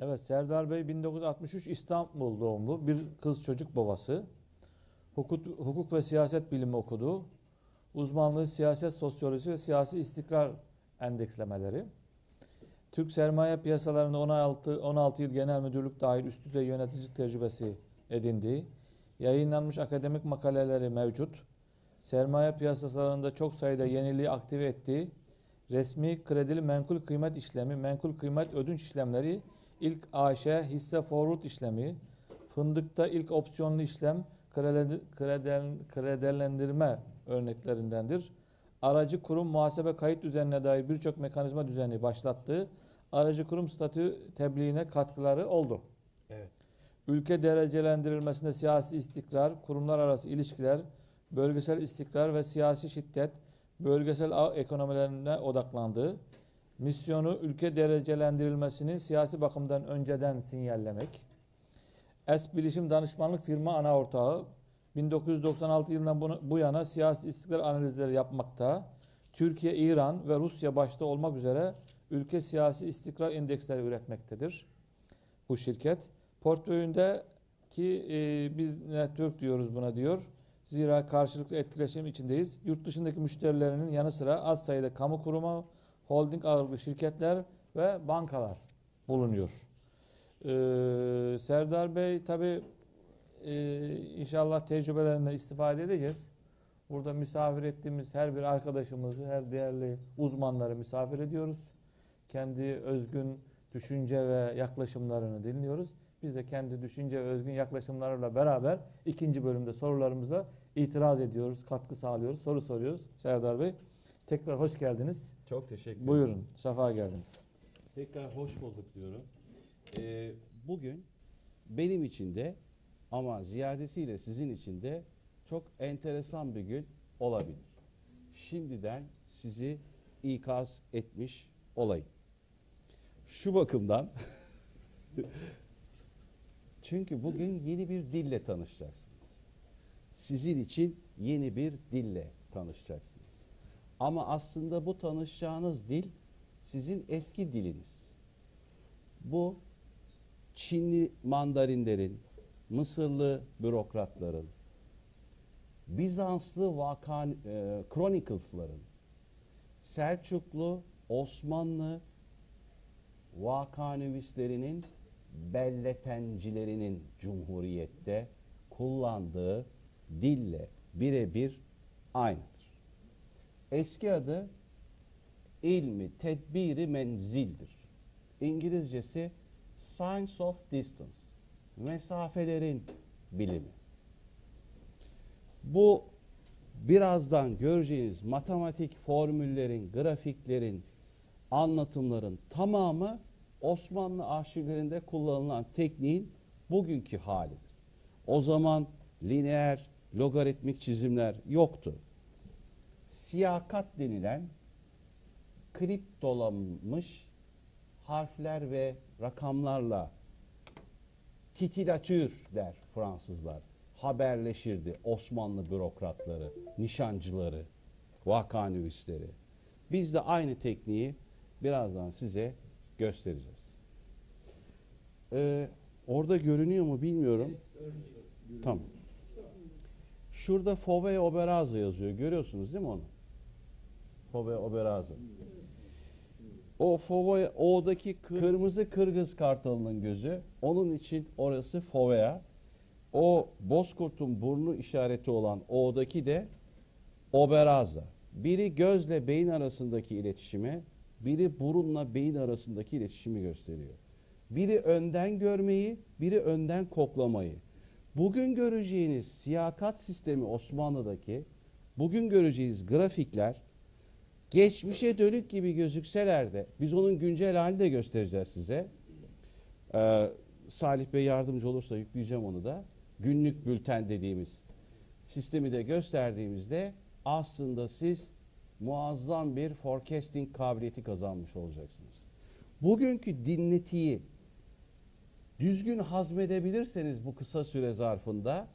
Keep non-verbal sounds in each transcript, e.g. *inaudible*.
Evet Serdar Bey 1963 İstanbul doğumlu bir kız çocuk babası. Hukuk, hukuk ve siyaset bilimi okudu. Uzmanlığı siyaset sosyolojisi ve siyasi istikrar endekslemeleri. Türk sermaye piyasalarında 16, 16 yıl genel müdürlük dahil üst düzey yönetici tecrübesi edindi. Yayınlanmış akademik makaleleri mevcut. Sermaye piyasalarında çok sayıda yeniliği aktive etti. Resmi kredili menkul kıymet işlemi, menkul kıymet ödünç işlemleri, ilk AŞ hisse forward işlemi, fındıkta ilk opsiyonlu işlem, kredelendirme örneklerindendir. Aracı kurum muhasebe kayıt düzenine dair birçok mekanizma düzeni başlattı. Aracı kurum statü tebliğine katkıları oldu. Evet. Ülke derecelendirilmesinde siyasi istikrar, kurumlar arası ilişkiler, bölgesel istikrar ve siyasi şiddet, bölgesel ekonomilerine odaklandı. Misyonu ülke derecelendirilmesini siyasi bakımdan önceden sinyallemek. Es Bilişim Danışmanlık Firma ana ortağı 1996 yılından bu yana siyasi istikrar analizleri yapmakta. Türkiye, İran ve Rusya başta olmak üzere ülke siyasi istikrar indeksleri üretmektedir. Bu şirket portföyünde ki e, biz network diyoruz buna diyor. Zira karşılıklı etkileşim içindeyiz. Yurt dışındaki müşterilerinin yanı sıra az sayıda kamu kurumu, holding ağırlıklı şirketler ve bankalar bulunuyor. Ee, Serdar Bey tabi inşallah tecrübelerinden istifade edeceğiz. Burada misafir ettiğimiz her bir arkadaşımızı, her değerli uzmanları misafir ediyoruz. Kendi özgün düşünce ve yaklaşımlarını dinliyoruz. Biz de kendi düşünce ve özgün yaklaşımlarıyla beraber ikinci bölümde sorularımızda itiraz ediyoruz, katkı sağlıyoruz, soru soruyoruz. Serdar Bey tekrar hoş geldiniz. Çok teşekkür ederim. Buyurun, sefa geldiniz. Tekrar hoş bulduk diyorum. Ee, bugün benim için de ama ziyadesiyle sizin için de çok enteresan bir gün olabilir. Şimdiden sizi ikaz etmiş olayım. Şu bakımdan *laughs* çünkü bugün yeni bir dille tanışacaksınız. Sizin için yeni bir dille tanışacaksınız. Ama aslında bu tanışacağınız dil sizin eski diliniz. Bu Çinli mandarinlerin, Mısırlı bürokratların, Bizanslı Vakan, e, Chronicles'ların, Selçuklu, Osmanlı vakanüvislerinin, belletencilerinin Cumhuriyette kullandığı dille birebir aynıdır. Eski adı ilmi tedbiri menzildir. İngilizcesi Science of Distance. Mesafelerin bilimi. Bu birazdan göreceğiniz matematik formüllerin, grafiklerin, anlatımların tamamı Osmanlı arşivlerinde kullanılan tekniğin bugünkü halidir. O zaman lineer, logaritmik çizimler yoktu. Siyakat denilen kriptolanmış harfler ve rakamlarla titilatür der Fransızlar. Haberleşirdi Osmanlı bürokratları, nişancıları, vakanüvisleri. Biz de aynı tekniği birazdan size göstereceğiz. Ee, orada görünüyor mu bilmiyorum. Tamam. Şurada Fove Oberazo yazıyor. Görüyorsunuz değil mi onu? Fove Oberazo. O Fove, O'daki kırmızı Kırgız kartalının gözü. Onun için orası Fovea. O Bozkurt'un burnu işareti olan O'daki de Oberaza. Biri gözle beyin arasındaki iletişimi, biri burunla beyin arasındaki iletişimi gösteriyor. Biri önden görmeyi, biri önden koklamayı. Bugün göreceğiniz siyakat sistemi Osmanlı'daki, bugün göreceğiniz grafikler geçmişe dönük gibi gözükseler de biz onun güncel halini de göstereceğiz size. Ee, Salih Bey yardımcı olursa yükleyeceğim onu da. Günlük bülten dediğimiz sistemi de gösterdiğimizde aslında siz muazzam bir forecasting kabiliyeti kazanmış olacaksınız. Bugünkü dinletiyi düzgün hazmedebilirseniz bu kısa süre zarfında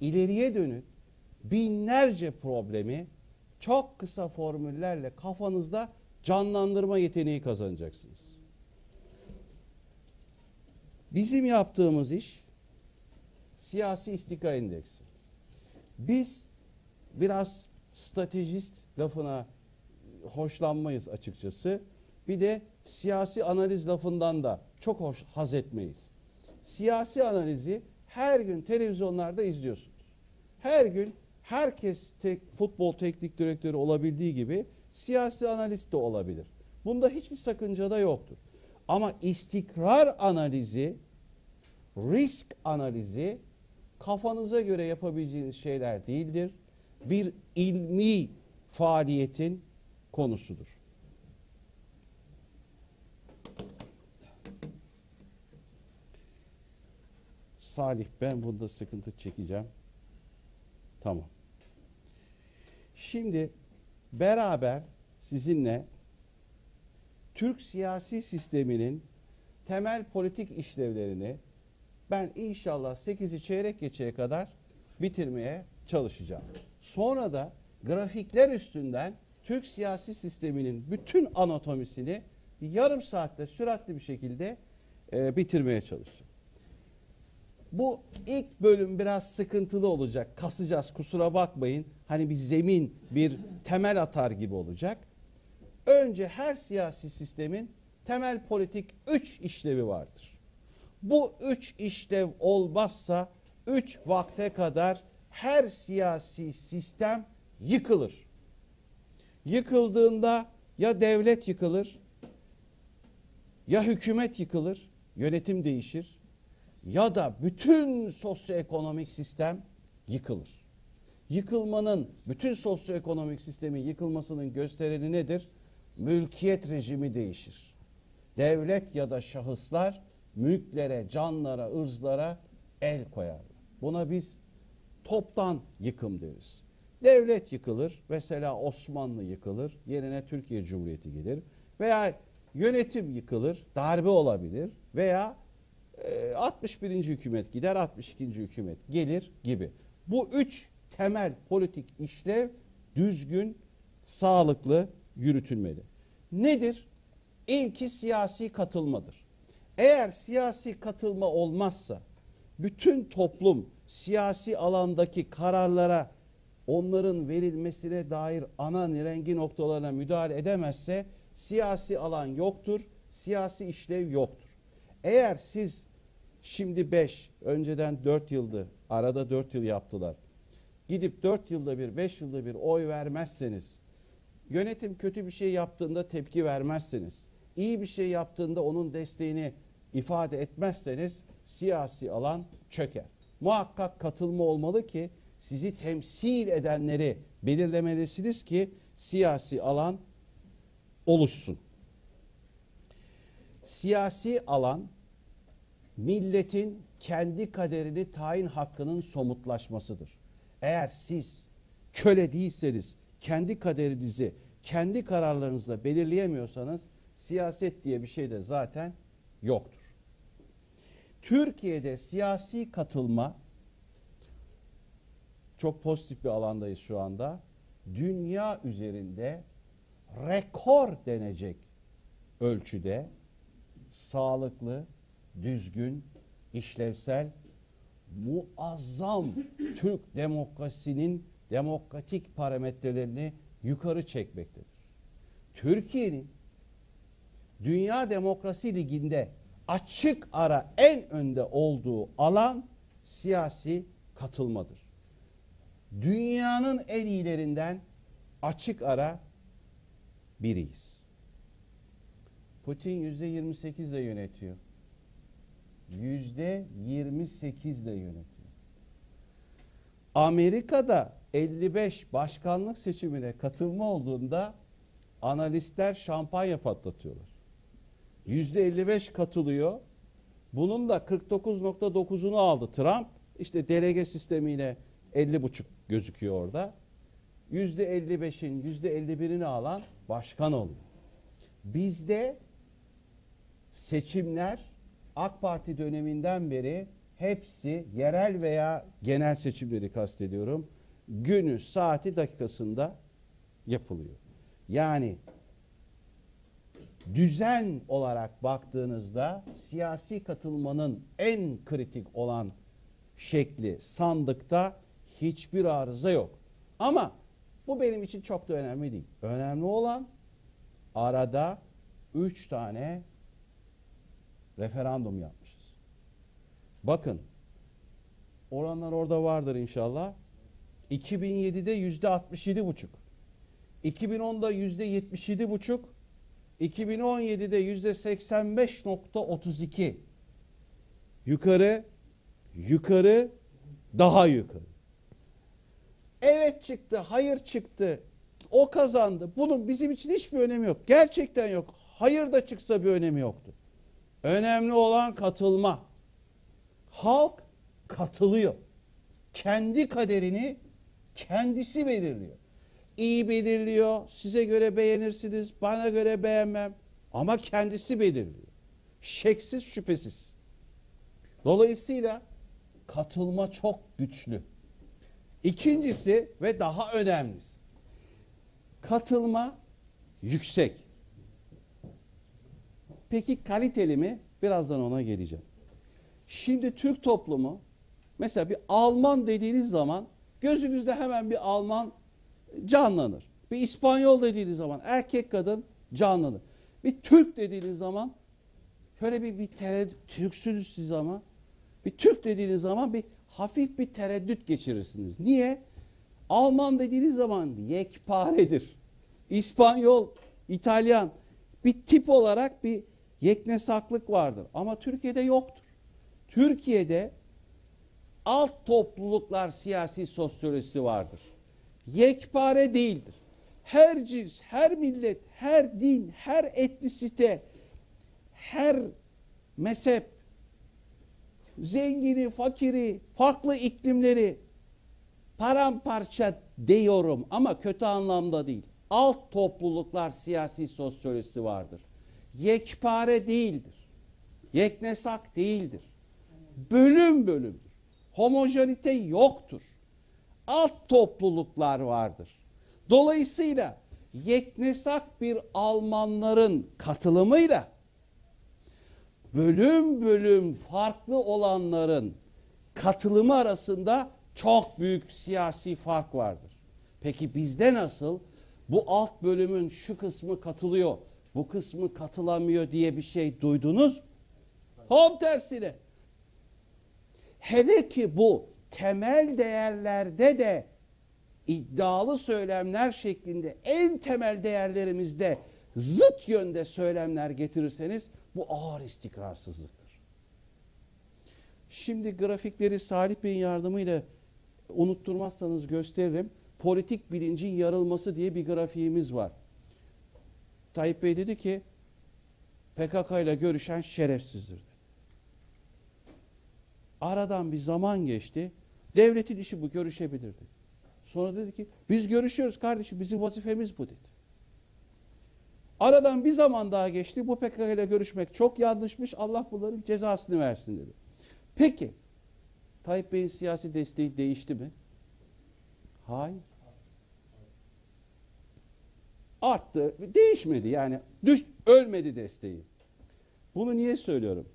ileriye dönük binlerce problemi çok kısa formüllerle kafanızda canlandırma yeteneği kazanacaksınız. Bizim yaptığımız iş siyasi istikrar endeksi. Biz biraz stratejist lafına hoşlanmayız açıkçası. Bir de siyasi analiz lafından da çok hoş haz etmeyiz. Siyasi analizi her gün televizyonlarda izliyorsunuz. Her gün herkes tek, futbol teknik direktörü olabildiği gibi siyasi analist de olabilir. Bunda hiçbir sakınca da yoktur. Ama istikrar analizi, risk analizi kafanıza göre yapabileceğiniz şeyler değildir. Bir ilmi faaliyetin konusudur. Salih ben bunda sıkıntı çekeceğim. Tamam. Şimdi beraber sizinle Türk siyasi sisteminin temel politik işlevlerini ben inşallah 8'i çeyrek geçeye kadar bitirmeye çalışacağım. Sonra da grafikler üstünden Türk siyasi sisteminin bütün anatomisini yarım saatte süratli bir şekilde e, bitirmeye çalışacağım. Bu ilk bölüm biraz sıkıntılı olacak. Kasacağız kusura bakmayın. Hani bir zemin, bir temel atar gibi olacak. Önce her siyasi sistemin temel politik 3 işlevi vardır. Bu 3 işlev olmazsa 3 vakte kadar her siyasi sistem yıkılır. Yıkıldığında ya devlet yıkılır, ya hükümet yıkılır, yönetim değişir ya da bütün sosyoekonomik sistem yıkılır. Yıkılmanın, bütün sosyoekonomik sistemin yıkılmasının göstereni nedir? Mülkiyet rejimi değişir. Devlet ya da şahıslar mülklere, canlara, ırzlara el koyarlar. Buna biz toptan yıkım deriz. Devlet yıkılır, mesela Osmanlı yıkılır, yerine Türkiye Cumhuriyeti gelir. Veya yönetim yıkılır, darbe olabilir veya 61. hükümet gider, 62. hükümet gelir gibi. Bu üç temel politik işlev düzgün, sağlıklı yürütülmeli. Nedir? İlki siyasi katılmadır. Eğer siyasi katılma olmazsa bütün toplum siyasi alandaki kararlara onların verilmesine dair ana nirengi noktalarına müdahale edemezse siyasi alan yoktur, siyasi işlev yoktur. Eğer siz şimdi 5, önceden 4 yıldı, arada 4 yıl yaptılar. Gidip 4 yılda bir, 5 yılda bir oy vermezseniz, yönetim kötü bir şey yaptığında tepki vermezseniz, iyi bir şey yaptığında onun desteğini ifade etmezseniz siyasi alan çöker. Muhakkak katılma olmalı ki sizi temsil edenleri belirlemelisiniz ki siyasi alan oluşsun. Siyasi alan milletin kendi kaderini tayin hakkının somutlaşmasıdır. Eğer siz köle değilseniz, kendi kaderinizi kendi kararlarınızla belirleyemiyorsanız siyaset diye bir şey de zaten yoktur. Türkiye'de siyasi katılma çok pozitif bir alandayız şu anda. Dünya üzerinde rekor denecek ölçüde sağlıklı, düzgün, işlevsel, muazzam Türk demokrasinin demokratik parametrelerini yukarı çekmektedir. Türkiye'nin Dünya Demokrasi Ligi'nde açık ara en önde olduğu alan siyasi katılmadır. Dünyanın en iyilerinden açık ara biriyiz. Putin yüzde 28 ile yönetiyor. Yüzde 28 ile yönetiyor. Amerika'da 55 başkanlık seçimine katılma olduğunda analistler şampanya patlatıyorlar. Yüzde 55 katılıyor. Bunun da 49.9'unu aldı Trump. İşte delege sistemiyle 50.5 gözüküyor orada. Yüzde 55'in yüzde 51'ini alan başkan oluyor. Bizde seçimler AK Parti döneminden beri hepsi yerel veya genel seçimleri kastediyorum. Günü, saati, dakikasında yapılıyor. Yani düzen olarak baktığınızda siyasi katılmanın en kritik olan şekli sandıkta hiçbir arıza yok. Ama bu benim için çok da önemli değil. Önemli olan arada 3 tane referandum yapmışız. Bakın oranlar orada vardır inşallah. 2007'de yüzde 67 buçuk. 2010'da yüzde 77 buçuk. 2017'de yüzde 85.32. Yukarı, yukarı, daha yukarı. Evet çıktı, hayır çıktı. O kazandı. Bunun bizim için hiçbir önemi yok. Gerçekten yok. Hayır da çıksa bir önemi yoktu. Önemli olan katılma. Halk katılıyor. Kendi kaderini kendisi belirliyor. İyi belirliyor. Size göre beğenirsiniz, bana göre beğenmem. Ama kendisi belirliyor. Şeksiz şüphesiz. Dolayısıyla katılma çok güçlü. İkincisi ve daha önemlisi. Katılma yüksek. Peki kaliteli mi? Birazdan ona geleceğim. Şimdi Türk toplumu mesela bir Alman dediğiniz zaman gözünüzde hemen bir Alman canlanır. Bir İspanyol dediğiniz zaman erkek kadın canlanır. Bir Türk dediğiniz zaman şöyle bir, bir tereddüt, Türksünüz siz ama bir Türk dediğiniz zaman bir hafif bir tereddüt geçirirsiniz. Niye? Alman dediğiniz zaman yekparedir. İspanyol, İtalyan bir tip olarak bir yeknesaklık vardır. Ama Türkiye'de yoktur. Türkiye'de alt topluluklar siyasi sosyolojisi vardır. Yekpare değildir. Her cins, her millet, her din, her etnisite, her mezhep, zengini, fakiri, farklı iklimleri paramparça diyorum ama kötü anlamda değil. Alt topluluklar siyasi sosyolojisi vardır. Yekpare değildir. Yeknesak değildir. Bölüm bölümdür. Homojenite yoktur. Alt topluluklar vardır. Dolayısıyla yeknesak bir Almanların katılımıyla bölüm bölüm farklı olanların katılımı arasında çok büyük siyasi fark vardır. Peki bizde nasıl? Bu alt bölümün şu kısmı katılıyor, bu kısmı katılamıyor diye bir şey duydunuz? Tam tersine. Hele ki bu temel değerlerde de iddialı söylemler şeklinde en temel değerlerimizde zıt yönde söylemler getirirseniz bu ağır istikrarsızlıktır. Şimdi grafikleri Salih Bey'in yardımıyla unutturmazsanız gösteririm. Politik bilincin yarılması diye bir grafiğimiz var. Tayyip Bey dedi ki PKK ile görüşen şerefsizdir. Aradan bir zaman geçti. Devletin işi bu görüşebilir dedi. Sonra dedi ki biz görüşüyoruz kardeşim bizim vazifemiz bu dedi. Aradan bir zaman daha geçti. Bu PKK ile görüşmek çok yanlışmış. Allah bunların cezasını versin dedi. Peki Tayyip Bey'in siyasi desteği değişti mi? Hayır. Arttı. Değişmedi yani. Düş, ölmedi desteği. Bunu niye söylüyorum?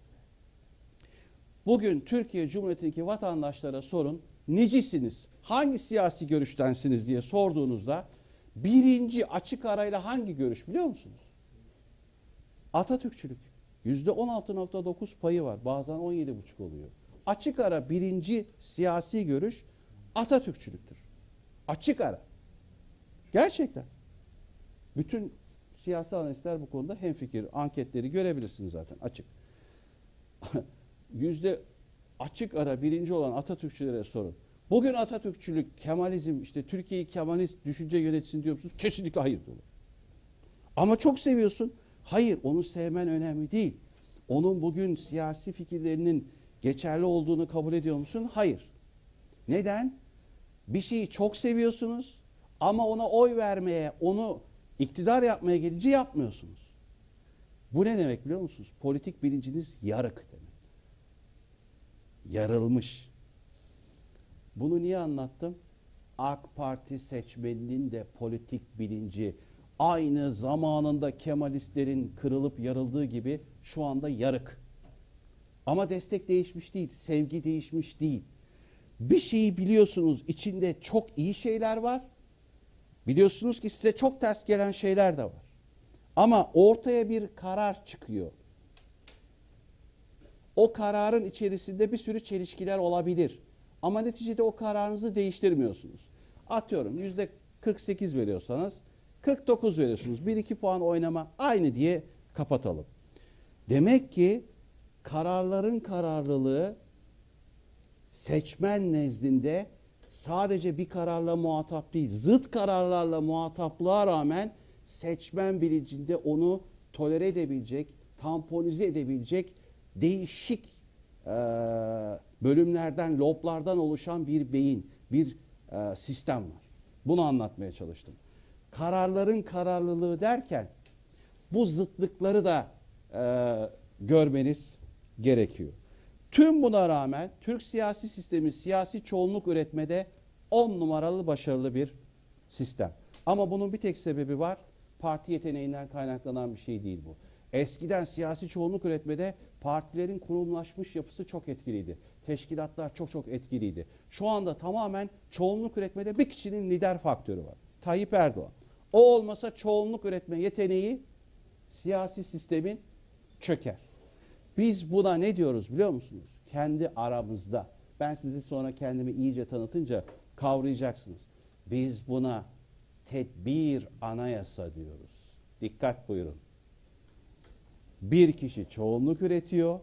Bugün Türkiye Cumhuriyeti'ndeki vatandaşlara sorun. Necisiniz? Hangi siyasi görüştensiniz diye sorduğunuzda birinci açık arayla hangi görüş biliyor musunuz? Atatürkçülük. Yüzde 16.9 payı var. Bazen 17.5 oluyor. Açık ara birinci siyasi görüş Atatürkçülüktür. Açık ara. Gerçekten. Bütün siyasi analistler bu konuda hemfikir. Anketleri görebilirsiniz zaten açık. *laughs* Yüzde açık ara birinci olan Atatürkçülere sorun. Bugün Atatürkçülük, Kemalizm, işte Türkiye'yi Kemalist düşünce yönetsin diyor musunuz? Kesinlikle hayır dolu. Ama çok seviyorsun. Hayır, onu sevmen önemli değil. Onun bugün siyasi fikirlerinin geçerli olduğunu kabul ediyor musun? Hayır. Neden? Bir şeyi çok seviyorsunuz ama ona oy vermeye, onu iktidar yapmaya gelince yapmıyorsunuz. Bu ne demek biliyor musunuz? Politik bilinciniz yarık demek. Yarılmış. Bunu niye anlattım? AK Parti seçmeninin de politik bilinci aynı zamanında Kemalistlerin kırılıp yarıldığı gibi şu anda yarık. Ama destek değişmiş değil, sevgi değişmiş değil. Bir şeyi biliyorsunuz içinde çok iyi şeyler var. Biliyorsunuz ki size çok ters gelen şeyler de var. Ama ortaya bir karar çıkıyor. O kararın içerisinde bir sürü çelişkiler olabilir. Ama neticede o kararınızı değiştirmiyorsunuz. Atıyorum yüzde 48 veriyorsanız 49 veriyorsunuz. 1-2 puan oynama aynı diye kapatalım. Demek ki kararların kararlılığı seçmen nezdinde sadece bir kararla muhatap değil, zıt kararlarla muhataplığa rağmen seçmen bilincinde onu tolere edebilecek, tamponize edebilecek değişik eee, bölümlerden, loblardan oluşan bir beyin, bir eee, sistem var. Bunu anlatmaya çalıştım. Kararların kararlılığı derken bu zıtlıkları da eee, görmeniz gerekiyor. Tüm buna rağmen Türk siyasi sistemi siyasi çoğunluk üretmede 10 numaralı başarılı bir sistem. Ama bunun bir tek sebebi var. Parti yeteneğinden kaynaklanan bir şey değil bu. Eskiden siyasi çoğunluk üretmede partilerin kurumlaşmış yapısı çok etkiliydi. Teşkilatlar çok çok etkiliydi. Şu anda tamamen çoğunluk üretmede bir kişinin lider faktörü var. Tayyip Erdoğan. O olmasa çoğunluk üretme yeteneği siyasi sistemin çöker. Biz buna ne diyoruz biliyor musunuz? Kendi aramızda. Ben size sonra kendimi iyice tanıtınca kavrayacaksınız. Biz buna tedbir anayasa diyoruz. Dikkat buyurun. Bir kişi çoğunluk üretiyor.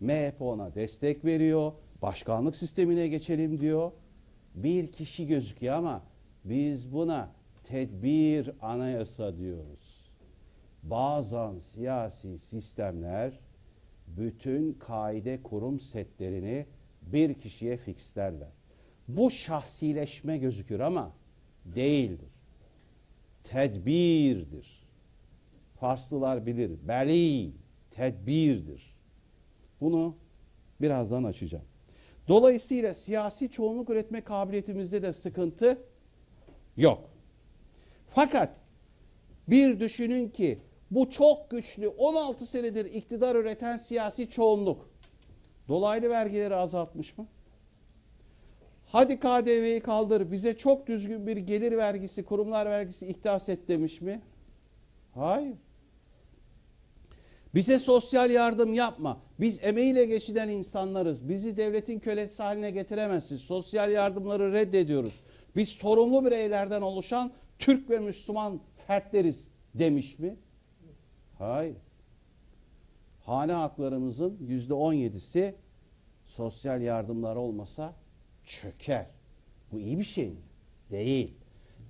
MHP ona destek veriyor. Başkanlık sistemine geçelim diyor. Bir kişi gözüküyor ama biz buna tedbir anayasa diyoruz. Bazen siyasi sistemler bütün kaide kurum setlerini bir kişiye fixlerler. Bu şahsileşme gözükür ama değildir. Tedbirdir. Farslılar bilir. Beli, tedbirdir. Bunu birazdan açacağım. Dolayısıyla siyasi çoğunluk üretme kabiliyetimizde de sıkıntı yok. Fakat bir düşünün ki bu çok güçlü 16 senedir iktidar üreten siyasi çoğunluk dolaylı vergileri azaltmış mı? Hadi KDV'yi kaldır bize çok düzgün bir gelir vergisi, kurumlar vergisi ihdas et demiş mi? Hayır. Bize sosyal yardım yapma. Biz emeğiyle geçinen insanlarız. Bizi devletin kölesi haline getiremezsiniz. Sosyal yardımları reddediyoruz. Biz sorumlu bireylerden oluşan Türk ve Müslüman fertleriz demiş mi? Hayır. Hane haklarımızın yüzde on yedisi sosyal yardımlar olmasa çöker. Bu iyi bir şey mi? Değil.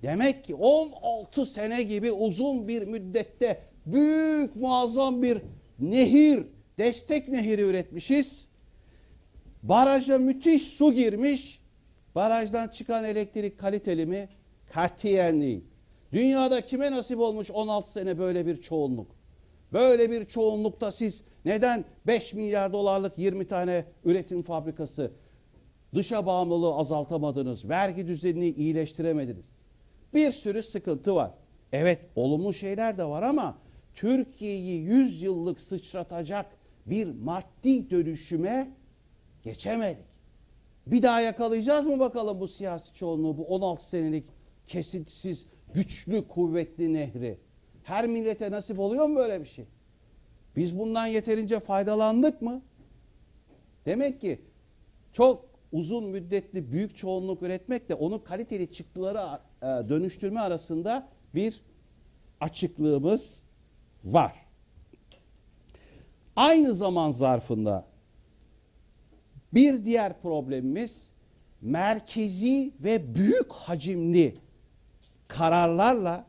Demek ki 16 sene gibi uzun bir müddette büyük muazzam bir nehir, destek nehri üretmişiz. Baraja müthiş su girmiş. Barajdan çıkan elektrik kaliteli mi? Katiyen değil. Dünyada kime nasip olmuş 16 sene böyle bir çoğunluk? Böyle bir çoğunlukta siz neden 5 milyar dolarlık 20 tane üretim fabrikası dışa bağımlılığı azaltamadınız? Vergi düzenini iyileştiremediniz? Bir sürü sıkıntı var. Evet olumlu şeyler de var ama Türkiye'yi 100 yıllık sıçratacak bir maddi dönüşüme geçemedik. Bir daha yakalayacağız mı bakalım bu siyasi çoğunluğu, bu 16 senelik kesintisiz, güçlü, kuvvetli nehri? Her millete nasip oluyor mu böyle bir şey? Biz bundan yeterince faydalandık mı? Demek ki çok uzun müddetli büyük çoğunluk üretmekle onu kaliteli çıktılara e, dönüştürme arasında bir açıklığımız var. Aynı zaman zarfında bir diğer problemimiz merkezi ve büyük hacimli kararlarla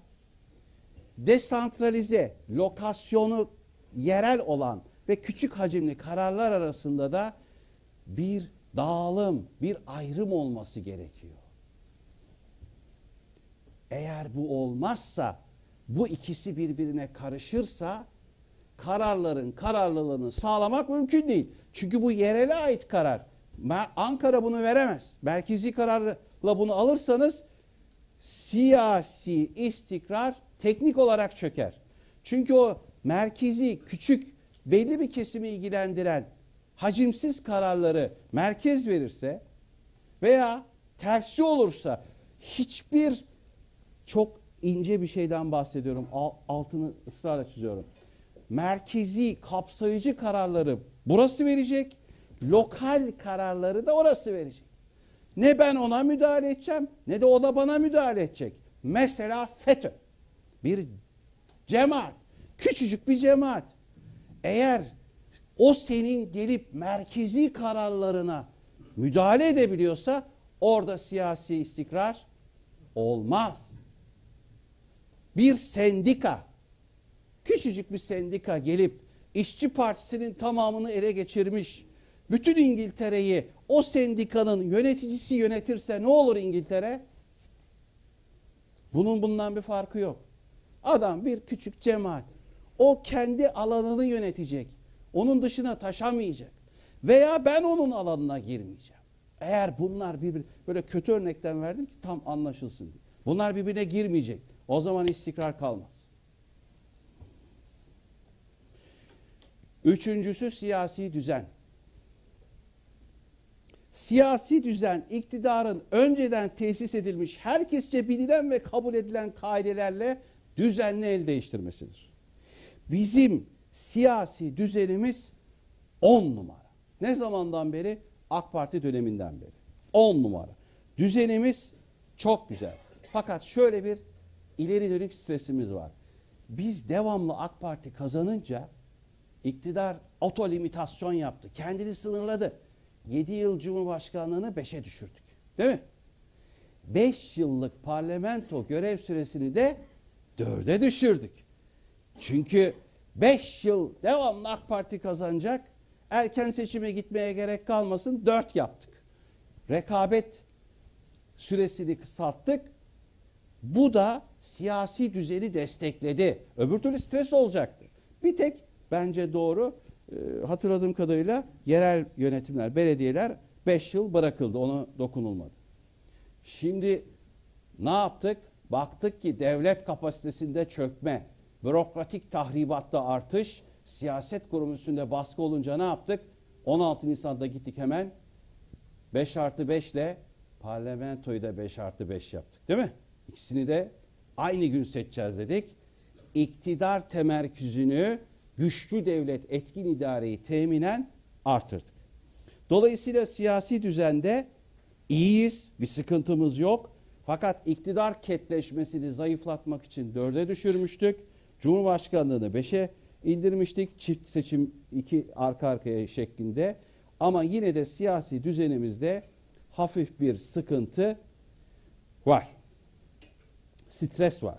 desantralize, lokasyonu yerel olan ve küçük hacimli kararlar arasında da bir dağılım, bir ayrım olması gerekiyor. Eğer bu olmazsa, bu ikisi birbirine karışırsa kararların kararlılığını sağlamak mümkün değil. Çünkü bu yerele ait karar. Ankara bunu veremez. Merkezi kararla bunu alırsanız siyasi istikrar Teknik olarak çöker. Çünkü o merkezi, küçük, belli bir kesimi ilgilendiren hacimsiz kararları merkez verirse veya tersi olursa hiçbir çok ince bir şeyden bahsediyorum. Al- Altını ısrarla çiziyorum. Merkezi, kapsayıcı kararları burası verecek. Lokal kararları da orası verecek. Ne ben ona müdahale edeceğim ne de o da bana müdahale edecek. Mesela FETÖ. Bir cemaat. Küçücük bir cemaat. Eğer o senin gelip merkezi kararlarına müdahale edebiliyorsa orada siyasi istikrar olmaz. Bir sendika, küçücük bir sendika gelip işçi partisinin tamamını ele geçirmiş, bütün İngiltere'yi o sendikanın yöneticisi yönetirse ne olur İngiltere? Bunun bundan bir farkı yok. Adam bir küçük cemaat. O kendi alanını yönetecek. Onun dışına taşamayacak. Veya ben onun alanına girmeyeceğim. Eğer bunlar birbir böyle kötü örnekten verdim ki tam anlaşılsın. diye. Bunlar birbirine girmeyecek. O zaman istikrar kalmaz. Üçüncüsü siyasi düzen. Siyasi düzen iktidarın önceden tesis edilmiş herkesçe bilinen ve kabul edilen kaidelerle düzenli el değiştirmesidir. Bizim siyasi düzenimiz 10 numara. Ne zamandan beri? AK Parti döneminden beri. 10 numara. Düzenimiz çok güzel. Fakat şöyle bir ileri dönük stresimiz var. Biz devamlı AK Parti kazanınca iktidar otolimitasyon yaptı. Kendini sınırladı. 7 yıl Cumhurbaşkanlığını 5'e düşürdük. Değil mi? 5 yıllık parlamento görev süresini de 4'e düşürdük. Çünkü 5 yıl devamlı AK Parti kazanacak. Erken seçime gitmeye gerek kalmasın 4 yaptık. Rekabet süresini kısalttık. Bu da siyasi düzeni destekledi. Öbür türlü stres olacaktı. Bir tek bence doğru e, hatırladığım kadarıyla yerel yönetimler, belediyeler 5 yıl bırakıldı. Ona dokunulmadı. Şimdi ne yaptık? Baktık ki devlet kapasitesinde çökme, bürokratik tahribatta artış, siyaset kurumu üstünde baskı olunca ne yaptık? 16 Nisan'da gittik hemen 5 artı 5 ile parlamentoyu da 5 artı 5 yaptık değil mi? İkisini de aynı gün seçeceğiz dedik. İktidar temerküzünü güçlü devlet etkin idareyi teminen artırdık. Dolayısıyla siyasi düzende iyiyiz, bir sıkıntımız yok. Fakat iktidar ketleşmesini zayıflatmak için dörde düşürmüştük. Cumhurbaşkanlığını beşe indirmiştik. Çift seçim iki arka arkaya şeklinde. Ama yine de siyasi düzenimizde hafif bir sıkıntı var. Stres var.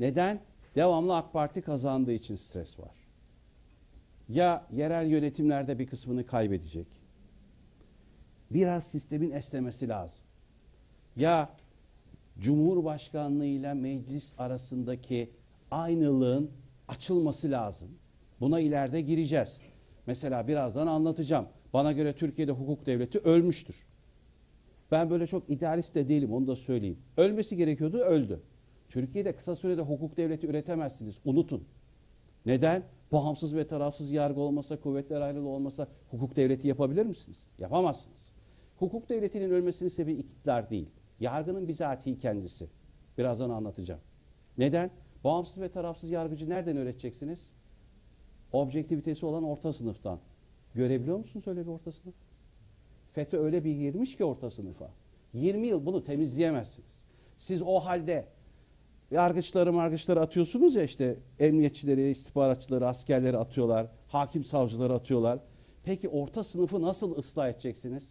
Neden? Devamlı AK Parti kazandığı için stres var. Ya yerel yönetimlerde bir kısmını kaybedecek. Biraz sistemin esnemesi lazım. Ya Cumhurbaşkanlığı ile meclis arasındaki aynılığın açılması lazım. Buna ileride gireceğiz. Mesela birazdan anlatacağım. Bana göre Türkiye'de hukuk devleti ölmüştür. Ben böyle çok idealist de değilim onu da söyleyeyim. Ölmesi gerekiyordu öldü. Türkiye'de kısa sürede hukuk devleti üretemezsiniz. Unutun. Neden? Bağımsız ve tarafsız yargı olmasa, kuvvetler ayrılığı olmasa hukuk devleti yapabilir misiniz? Yapamazsınız. Hukuk devletinin ölmesinin sebebi iktidar değil. Yargının bizatihi kendisi. Birazdan anlatacağım. Neden? Bağımsız ve tarafsız yargıcı nereden öğreteceksiniz? Objektivitesi olan orta sınıftan. Görebiliyor musunuz öyle bir orta sınıf? FETÖ öyle bir girmiş ki orta sınıfa. 20 yıl bunu temizleyemezsiniz. Siz o halde yargıçları margıçları atıyorsunuz ya işte emniyetçileri, istihbaratçıları, askerleri atıyorlar, hakim savcıları atıyorlar. Peki orta sınıfı nasıl ıslah edeceksiniz?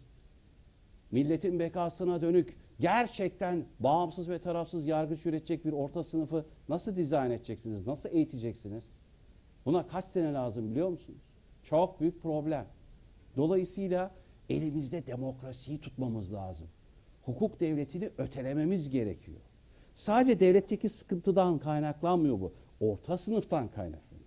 Milletin bekasına dönük gerçekten bağımsız ve tarafsız yargıç üretecek bir orta sınıfı nasıl dizayn edeceksiniz? Nasıl eğiteceksiniz? Buna kaç sene lazım biliyor musunuz? Çok büyük problem. Dolayısıyla elimizde demokrasiyi tutmamız lazım. Hukuk devletini ötelememiz gerekiyor. Sadece devletteki sıkıntıdan kaynaklanmıyor bu. Orta sınıftan kaynaklanıyor.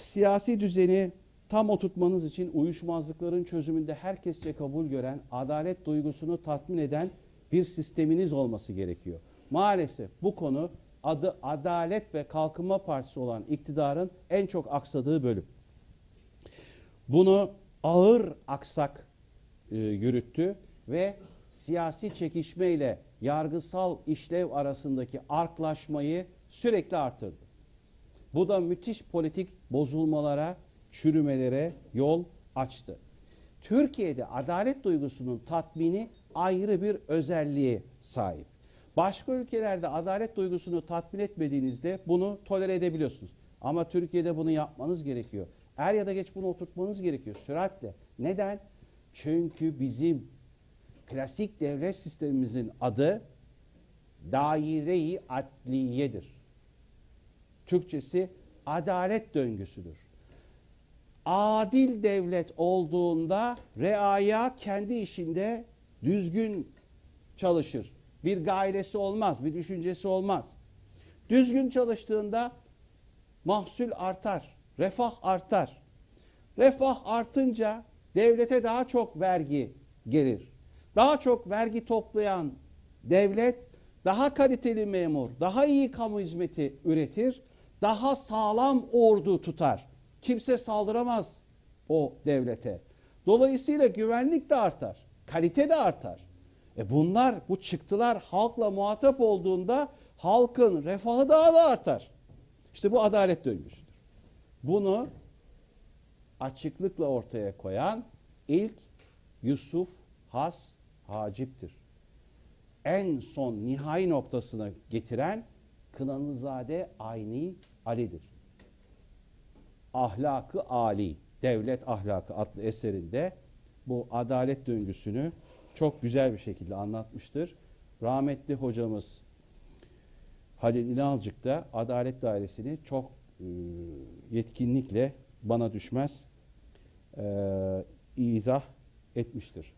Siyasi düzeni tam oturtmanız için uyuşmazlıkların çözümünde herkesçe kabul gören, adalet duygusunu tatmin eden bir sisteminiz olması gerekiyor. Maalesef bu konu adı Adalet ve Kalkınma Partisi olan iktidarın en çok aksadığı bölüm. Bunu ağır aksak e, yürüttü ve siyasi çekişmeyle yargısal işlev arasındaki arklaşmayı sürekli artırdı. Bu da müthiş politik bozulmalara, çürümelere yol açtı. Türkiye'de adalet duygusunun tatmini ayrı bir özelliğe sahip. Başka ülkelerde adalet duygusunu tatmin etmediğinizde bunu tolere edebiliyorsunuz. Ama Türkiye'de bunu yapmanız gerekiyor. Er ya da geç bunu oturtmanız gerekiyor süratle. Neden? Çünkü bizim klasik devlet sistemimizin adı daire-i adliyedir. Türkçesi adalet döngüsüdür. Adil devlet olduğunda reaya kendi işinde düzgün çalışır. Bir gayresi olmaz, bir düşüncesi olmaz. Düzgün çalıştığında mahsul artar, refah artar. Refah artınca devlete daha çok vergi gelir. Daha çok vergi toplayan devlet daha kaliteli memur, daha iyi kamu hizmeti üretir, daha sağlam ordu tutar. Kimse saldıramaz o devlete. Dolayısıyla güvenlik de artar, kalite de artar. E bunlar, bu çıktılar halkla muhatap olduğunda halkın refahı daha da artar. İşte bu adalet döngüsüdür. Bunu açıklıkla ortaya koyan ilk Yusuf Has Hacip'tir. En son nihai noktasına getiren Kınanızade Ayni Ali'dir. Ahlakı Ali, Devlet Ahlakı adlı eserinde bu adalet döngüsünü çok güzel bir şekilde anlatmıştır. Rahmetli hocamız Halil İnalcık da Adalet Dairesi'ni çok e, yetkinlikle bana düşmez e, izah etmiştir.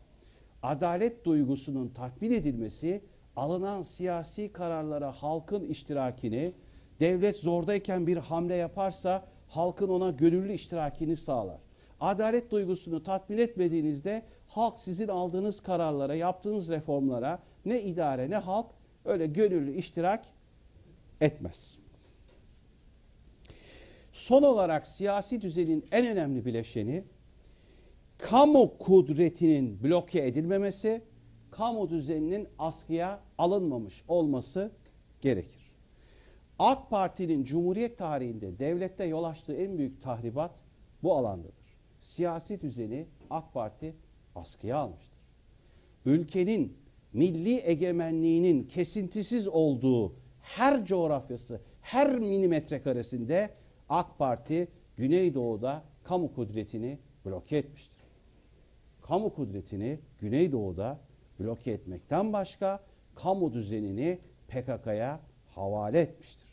Adalet duygusunun tatmin edilmesi alınan siyasi kararlara halkın iştirakini, devlet zordayken bir hamle yaparsa halkın ona gönüllü iştirakini sağlar. Adalet duygusunu tatmin etmediğinizde halk sizin aldığınız kararlara, yaptığınız reformlara ne idare ne halk öyle gönüllü iştirak etmez. Son olarak siyasi düzenin en önemli bileşeni kamu kudretinin bloke edilmemesi, kamu düzeninin askıya alınmamış olması gerekir. AK Parti'nin Cumhuriyet tarihinde devlette yol açtığı en büyük tahribat bu alandadır. Siyasi düzeni AK Parti askıya almıştır. Ülkenin milli egemenliğinin kesintisiz olduğu her coğrafyası, her milimetre karesinde AK Parti Güneydoğu'da kamu kudretini bloke etmiştir. Kamu kudretini Güneydoğu'da bloke etmekten başka kamu düzenini PKK'ya havale etmiştir.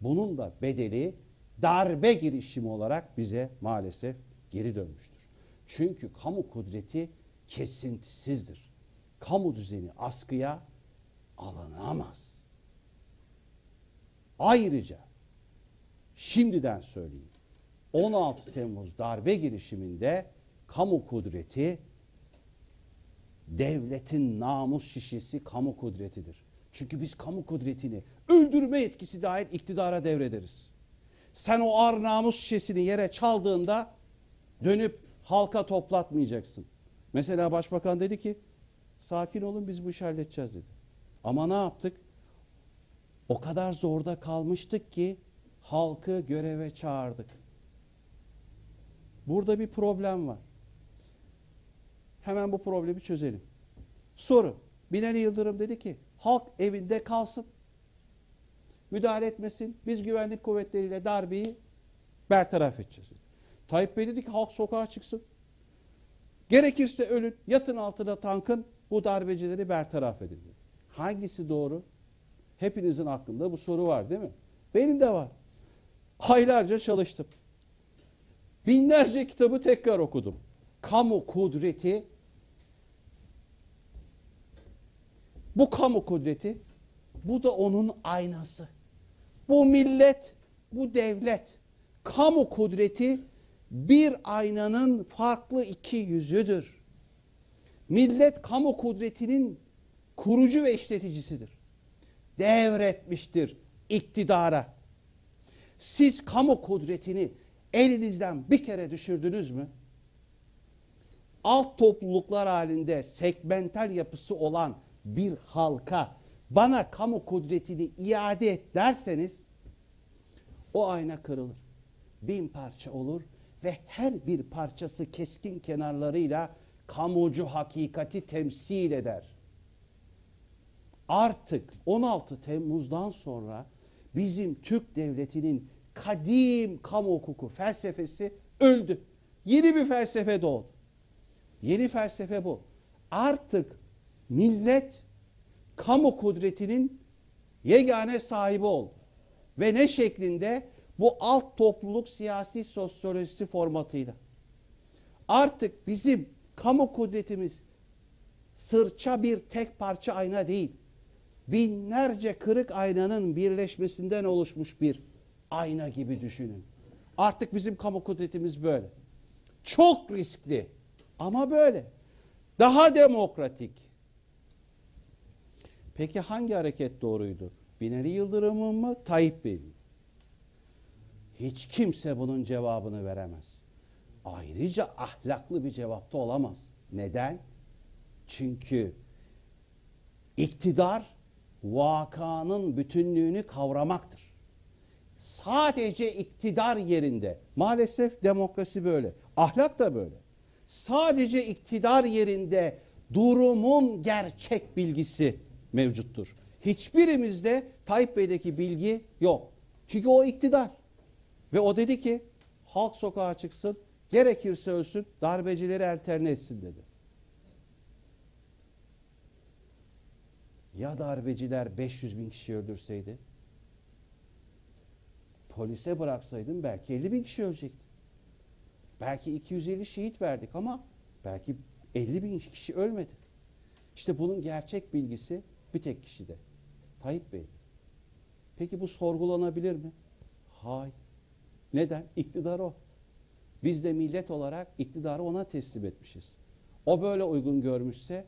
Bunun da bedeli darbe girişimi olarak bize maalesef geri dönmüştür. Çünkü kamu kudreti kesintisizdir. Kamu düzeni askıya alınamaz. Ayrıca şimdiden söyleyeyim. 16 Temmuz darbe girişiminde kamu kudreti devletin namus şişesi kamu kudretidir. Çünkü biz kamu kudretini öldürme yetkisi dahil iktidara devrederiz. Sen o ar namus şişesini yere çaldığında dönüp halka toplatmayacaksın. Mesela başbakan dedi ki sakin olun biz bu işi halledeceğiz dedi. Ama ne yaptık? O kadar zorda kalmıştık ki halkı göreve çağırdık. Burada bir problem var. Hemen bu problemi çözelim. Soru. Binali Yıldırım dedi ki halk evinde kalsın. Müdahale etmesin. Biz güvenlik kuvvetleriyle darbeyi bertaraf edeceğiz. Tayyip Bey dedi ki halk sokağa çıksın. Gerekirse ölün, yatın altına tankın, bu darbecileri bertaraf edin. Hangisi doğru? Hepinizin aklında bu soru var değil mi? Benim de var. Aylarca çalıştım. Binlerce kitabı tekrar okudum. Kamu kudreti bu kamu kudreti bu da onun aynası. Bu millet, bu devlet. Kamu kudreti bir aynanın farklı iki yüzüdür. Millet kamu kudretinin kurucu ve işleticisidir. Devretmiştir iktidara. Siz kamu kudretini elinizden bir kere düşürdünüz mü? Alt topluluklar halinde segmental yapısı olan bir halka bana kamu kudretini iade et derseniz o ayna kırılır. Bin parça olur ve her bir parçası keskin kenarlarıyla kamucu hakikati temsil eder. Artık 16 Temmuz'dan sonra bizim Türk devletinin kadim kamu hukuku felsefesi öldü. Yeni bir felsefe doğdu. Yeni felsefe bu. Artık millet kamu kudretinin yegane sahibi oldu. Ve ne şeklinde? Bu alt topluluk siyasi sosyolojisi formatıyla. Artık bizim kamu kudretimiz sırça bir tek parça ayna değil. Binlerce kırık aynanın birleşmesinden oluşmuş bir ayna gibi düşünün. Artık bizim kamu kudretimiz böyle. Çok riskli ama böyle. Daha demokratik. Peki hangi hareket doğruydu? Binali Yıldırım'ın mı, Tayyip Bey'in mi? Hiç kimse bunun cevabını veremez. Ayrıca ahlaklı bir cevap da olamaz. Neden? Çünkü iktidar vakanın bütünlüğünü kavramaktır. Sadece iktidar yerinde, maalesef demokrasi böyle, ahlak da böyle. Sadece iktidar yerinde durumun gerçek bilgisi mevcuttur. Hiçbirimizde Tayyip Bey'deki bilgi yok. Çünkü o iktidar. Ve o dedi ki halk sokağa çıksın, gerekirse ölsün, darbecileri alterne etsin dedi. Ya darbeciler 500 bin kişi öldürseydi? Polise bıraksaydın belki 50 bin kişi ölecekti. Belki 250 şehit verdik ama belki 50 bin kişi ölmedi. İşte bunun gerçek bilgisi bir tek kişide. Tayyip Bey. Peki bu sorgulanabilir mi? Hayır. Neden? İktidar o. Biz de millet olarak iktidarı ona teslim etmişiz. O böyle uygun görmüşse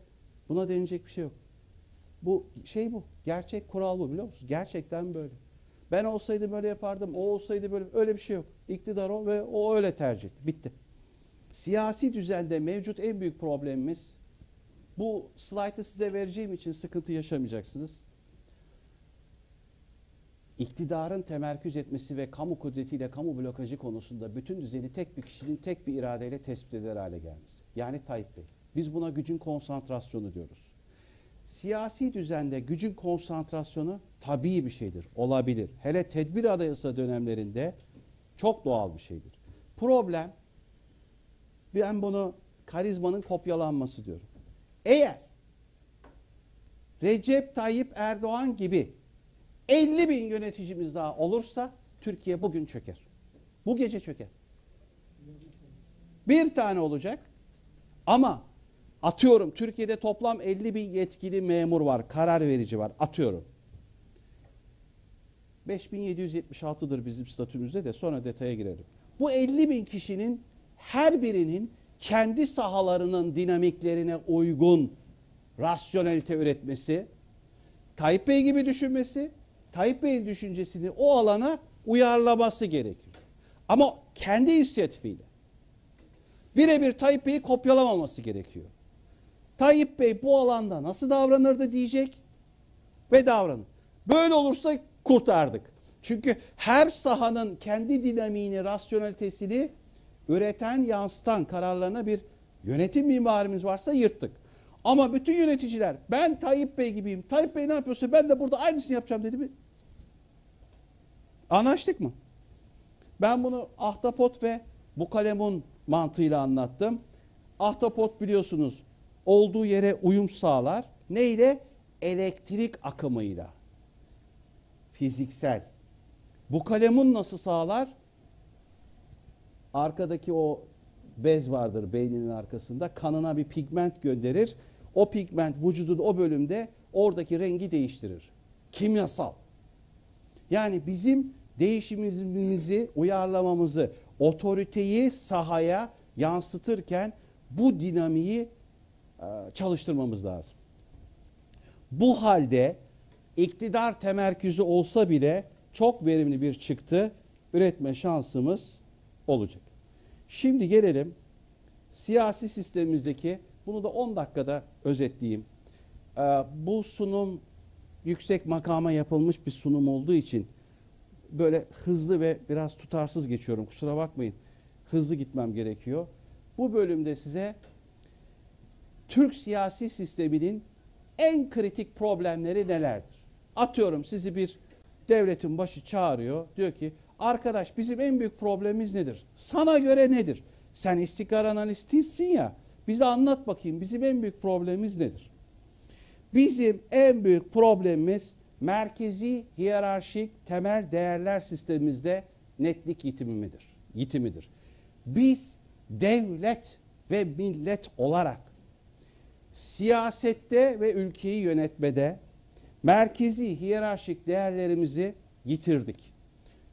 buna denilecek bir şey yok. Bu şey bu. Gerçek kural bu biliyor musunuz? Gerçekten böyle. Ben olsaydı böyle yapardım, o olsaydı böyle öyle bir şey yok. İktidar o ve o öyle tercih etti. Bitti. Siyasi düzende mevcut en büyük problemimiz bu slaytı size vereceğim için sıkıntı yaşamayacaksınız. İktidarın temerküz etmesi ve kamu kudretiyle kamu blokajı konusunda bütün düzeni tek bir kişinin tek bir iradeyle tespit eder hale gelmesi. Yani Tayyip Bey. Biz buna gücün konsantrasyonu diyoruz. Siyasi düzende gücün konsantrasyonu tabii bir şeydir, olabilir. Hele tedbir adayasa dönemlerinde çok doğal bir şeydir. Problem, ben bunu karizmanın kopyalanması diyorum. Eğer Recep Tayyip Erdoğan gibi 50 bin yöneticimiz daha olursa Türkiye bugün çöker. Bu gece çöker. Bir tane olacak ama atıyorum Türkiye'de toplam 50 bin yetkili memur var, karar verici var atıyorum. 5776'dır bizim statümüzde de sonra detaya girelim. Bu 50 bin kişinin her birinin kendi sahalarının dinamiklerine uygun rasyonelite üretmesi, Tayyip Bey gibi düşünmesi, Tayyip Bey'in düşüncesini o alana uyarlaması gerekiyor. Ama kendi inisiyatifiyle. Birebir Tayyip Bey'i kopyalamaması gerekiyor. Tayyip Bey bu alanda nasıl davranırdı diyecek ve davranır. Böyle olursa kurtardık. Çünkü her sahanın kendi dinamiğini, rasyonelitesini üreten, yansıtan kararlarına bir yönetim mimarimiz varsa yırttık. Ama bütün yöneticiler ben Tayyip Bey gibiyim. Tayyip Bey ne yapıyorsa ben de burada aynısını yapacağım dedi mi? Anlaştık mı? Ben bunu ahtapot ve bu kalemun mantığıyla anlattım. Ahtapot biliyorsunuz olduğu yere uyum sağlar. Neyle? Elektrik akımıyla. Fiziksel. Bu kalemun nasıl sağlar? Arkadaki o bez vardır beyninin arkasında. Kanına bir pigment gönderir. O pigment vücudun o bölümde oradaki rengi değiştirir. Kimyasal. Yani bizim değişimimizi, uyarlamamızı, otoriteyi sahaya yansıtırken bu dinamiği e, çalıştırmamız lazım. Bu halde iktidar temerküzü olsa bile çok verimli bir çıktı üretme şansımız olacak. Şimdi gelelim siyasi sistemimizdeki bunu da 10 dakikada özetleyeyim. Ee, bu sunum yüksek makama yapılmış bir sunum olduğu için böyle hızlı ve biraz tutarsız geçiyorum. Kusura bakmayın. Hızlı gitmem gerekiyor. Bu bölümde size Türk siyasi sisteminin en kritik problemleri nelerdir? Atıyorum sizi bir devletin başı çağırıyor. Diyor ki arkadaş bizim en büyük problemimiz nedir? Sana göre nedir? Sen istikrar analistisin ya. Bize anlat bakayım bizim en büyük problemimiz nedir? Bizim en büyük problemimiz merkezi hiyerarşik temel değerler sistemimizde netlik yitimidir. yitimidir. Biz devlet ve millet olarak siyasette ve ülkeyi yönetmede merkezi hiyerarşik değerlerimizi yitirdik.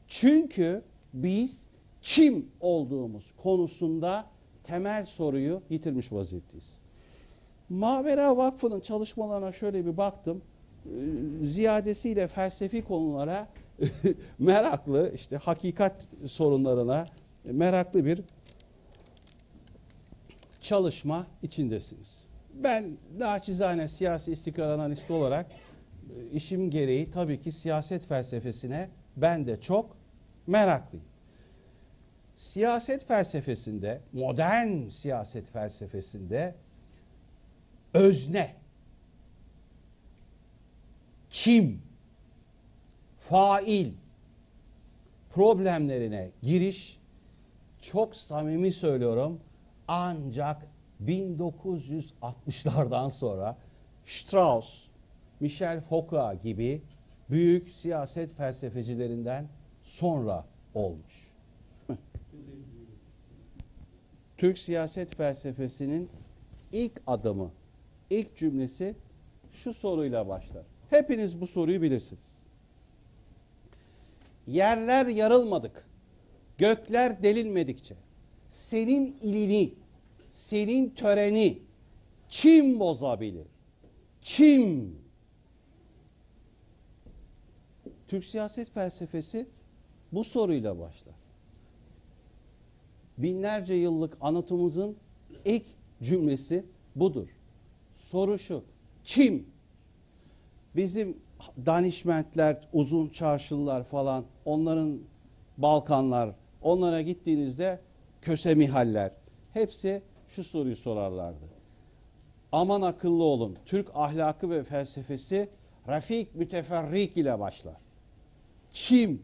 Çünkü biz kim olduğumuz konusunda temel soruyu yitirmiş vaziyetteyiz. Mavera Vakfı'nın çalışmalarına şöyle bir baktım. Ee, Ziyadesiyle felsefi konulara *laughs* meraklı, işte hakikat sorunlarına meraklı bir çalışma içindesiniz. Ben naçizane siyasi istikrar analisti olarak e, işim gereği tabii ki siyaset felsefesine ben de çok meraklıyım. Siyaset felsefesinde, modern siyaset felsefesinde özne, kim, fail problemlerine giriş çok samimi söylüyorum ancak 1960'lardan sonra Strauss, Michel Foucault gibi büyük siyaset felsefecilerinden sonra olmuş. Türk siyaset felsefesinin ilk adımı, ilk cümlesi şu soruyla başlar. Hepiniz bu soruyu bilirsiniz. Yerler yarılmadık, gökler delinmedikçe senin ilini, senin töreni kim bozabilir? Kim? Türk siyaset felsefesi bu soruyla başlar. Binlerce yıllık anıtımızın ilk cümlesi budur. Soru şu. Kim? Bizim danişmentler, uzun çarşılılar falan, onların Balkanlar, onlara gittiğinizde köse mihaller, hepsi şu soruyu sorarlardı. Aman akıllı olun. Türk ahlakı ve felsefesi Rafik müteferrik ile başlar. Kim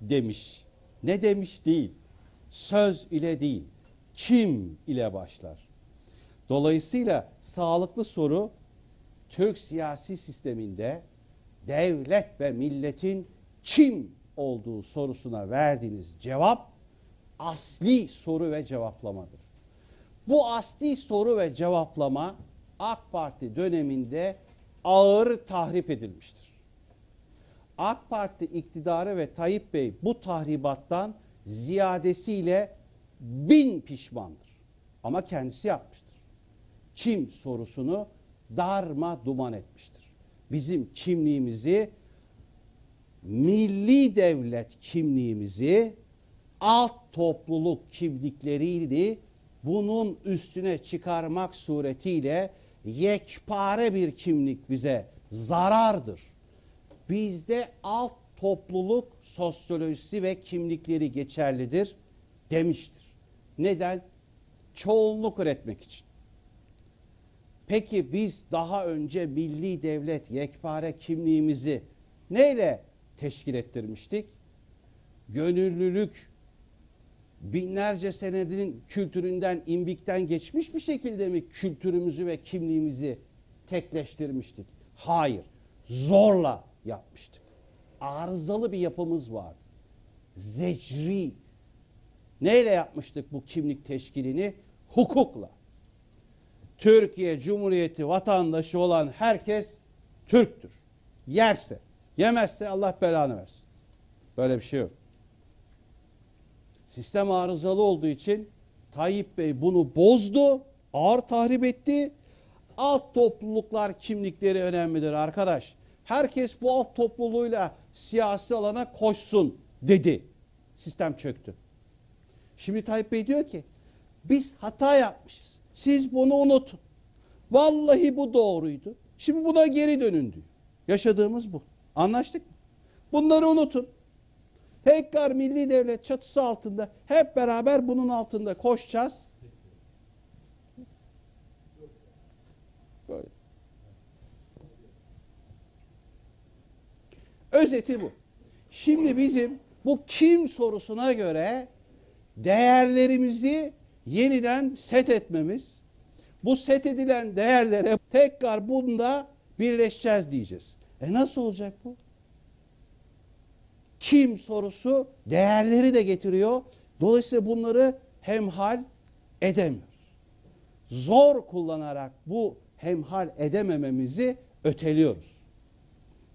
demiş? Ne demiş değil. Söz ile değil. Kim ile başlar. Dolayısıyla sağlıklı soru Türk siyasi sisteminde devlet ve milletin kim olduğu sorusuna verdiğiniz cevap asli soru ve cevaplamadır. Bu asli soru ve cevaplama AK Parti döneminde ağır tahrip edilmiştir. AK Parti iktidarı ve Tayyip Bey bu tahribattan ziyadesiyle bin pişmandır. Ama kendisi yapmıştır. Kim sorusunu darma duman etmiştir. Bizim kimliğimizi, milli devlet kimliğimizi, alt topluluk kimliklerini bunun üstüne çıkarmak suretiyle yekpare bir kimlik bize zarardır. Bizde alt topluluk sosyolojisi ve kimlikleri geçerlidir demiştir. Neden? Çoğunluk üretmek için. Peki biz daha önce milli devlet yekpare kimliğimizi neyle teşkil ettirmiştik? Gönüllülük binlerce senenin kültüründen, imbikten geçmiş bir şekilde mi kültürümüzü ve kimliğimizi tekleştirmiştik? Hayır. Zorla yapmıştık. Arızalı bir yapımız vardı. Zecri. Neyle yapmıştık bu kimlik teşkilini? Hukukla. Türkiye Cumhuriyeti vatandaşı olan herkes Türktür. Yerse, yemezse Allah belanı versin. Böyle bir şey yok. Sistem arızalı olduğu için Tayyip Bey bunu bozdu, ağır tahrip etti. alt topluluklar kimlikleri önemlidir arkadaş. Herkes bu alt topluluğuyla siyasi alana koşsun dedi. Sistem çöktü. Şimdi Tayyip Bey diyor ki biz hata yapmışız. Siz bunu unutun. Vallahi bu doğruydu. Şimdi buna geri dönün diyor. Yaşadığımız bu. Anlaştık mı? Bunları unutun. Tekrar milli devlet çatısı altında hep beraber bunun altında koşacağız. Böyle. Özeti bu. Şimdi bizim bu kim sorusuna göre değerlerimizi yeniden set etmemiz, bu set edilen değerlere tekrar bunda birleşeceğiz diyeceğiz. E nasıl olacak bu? Kim sorusu değerleri de getiriyor. Dolayısıyla bunları hemhal edemiyoruz. Zor kullanarak bu hemhal edemememizi öteliyoruz.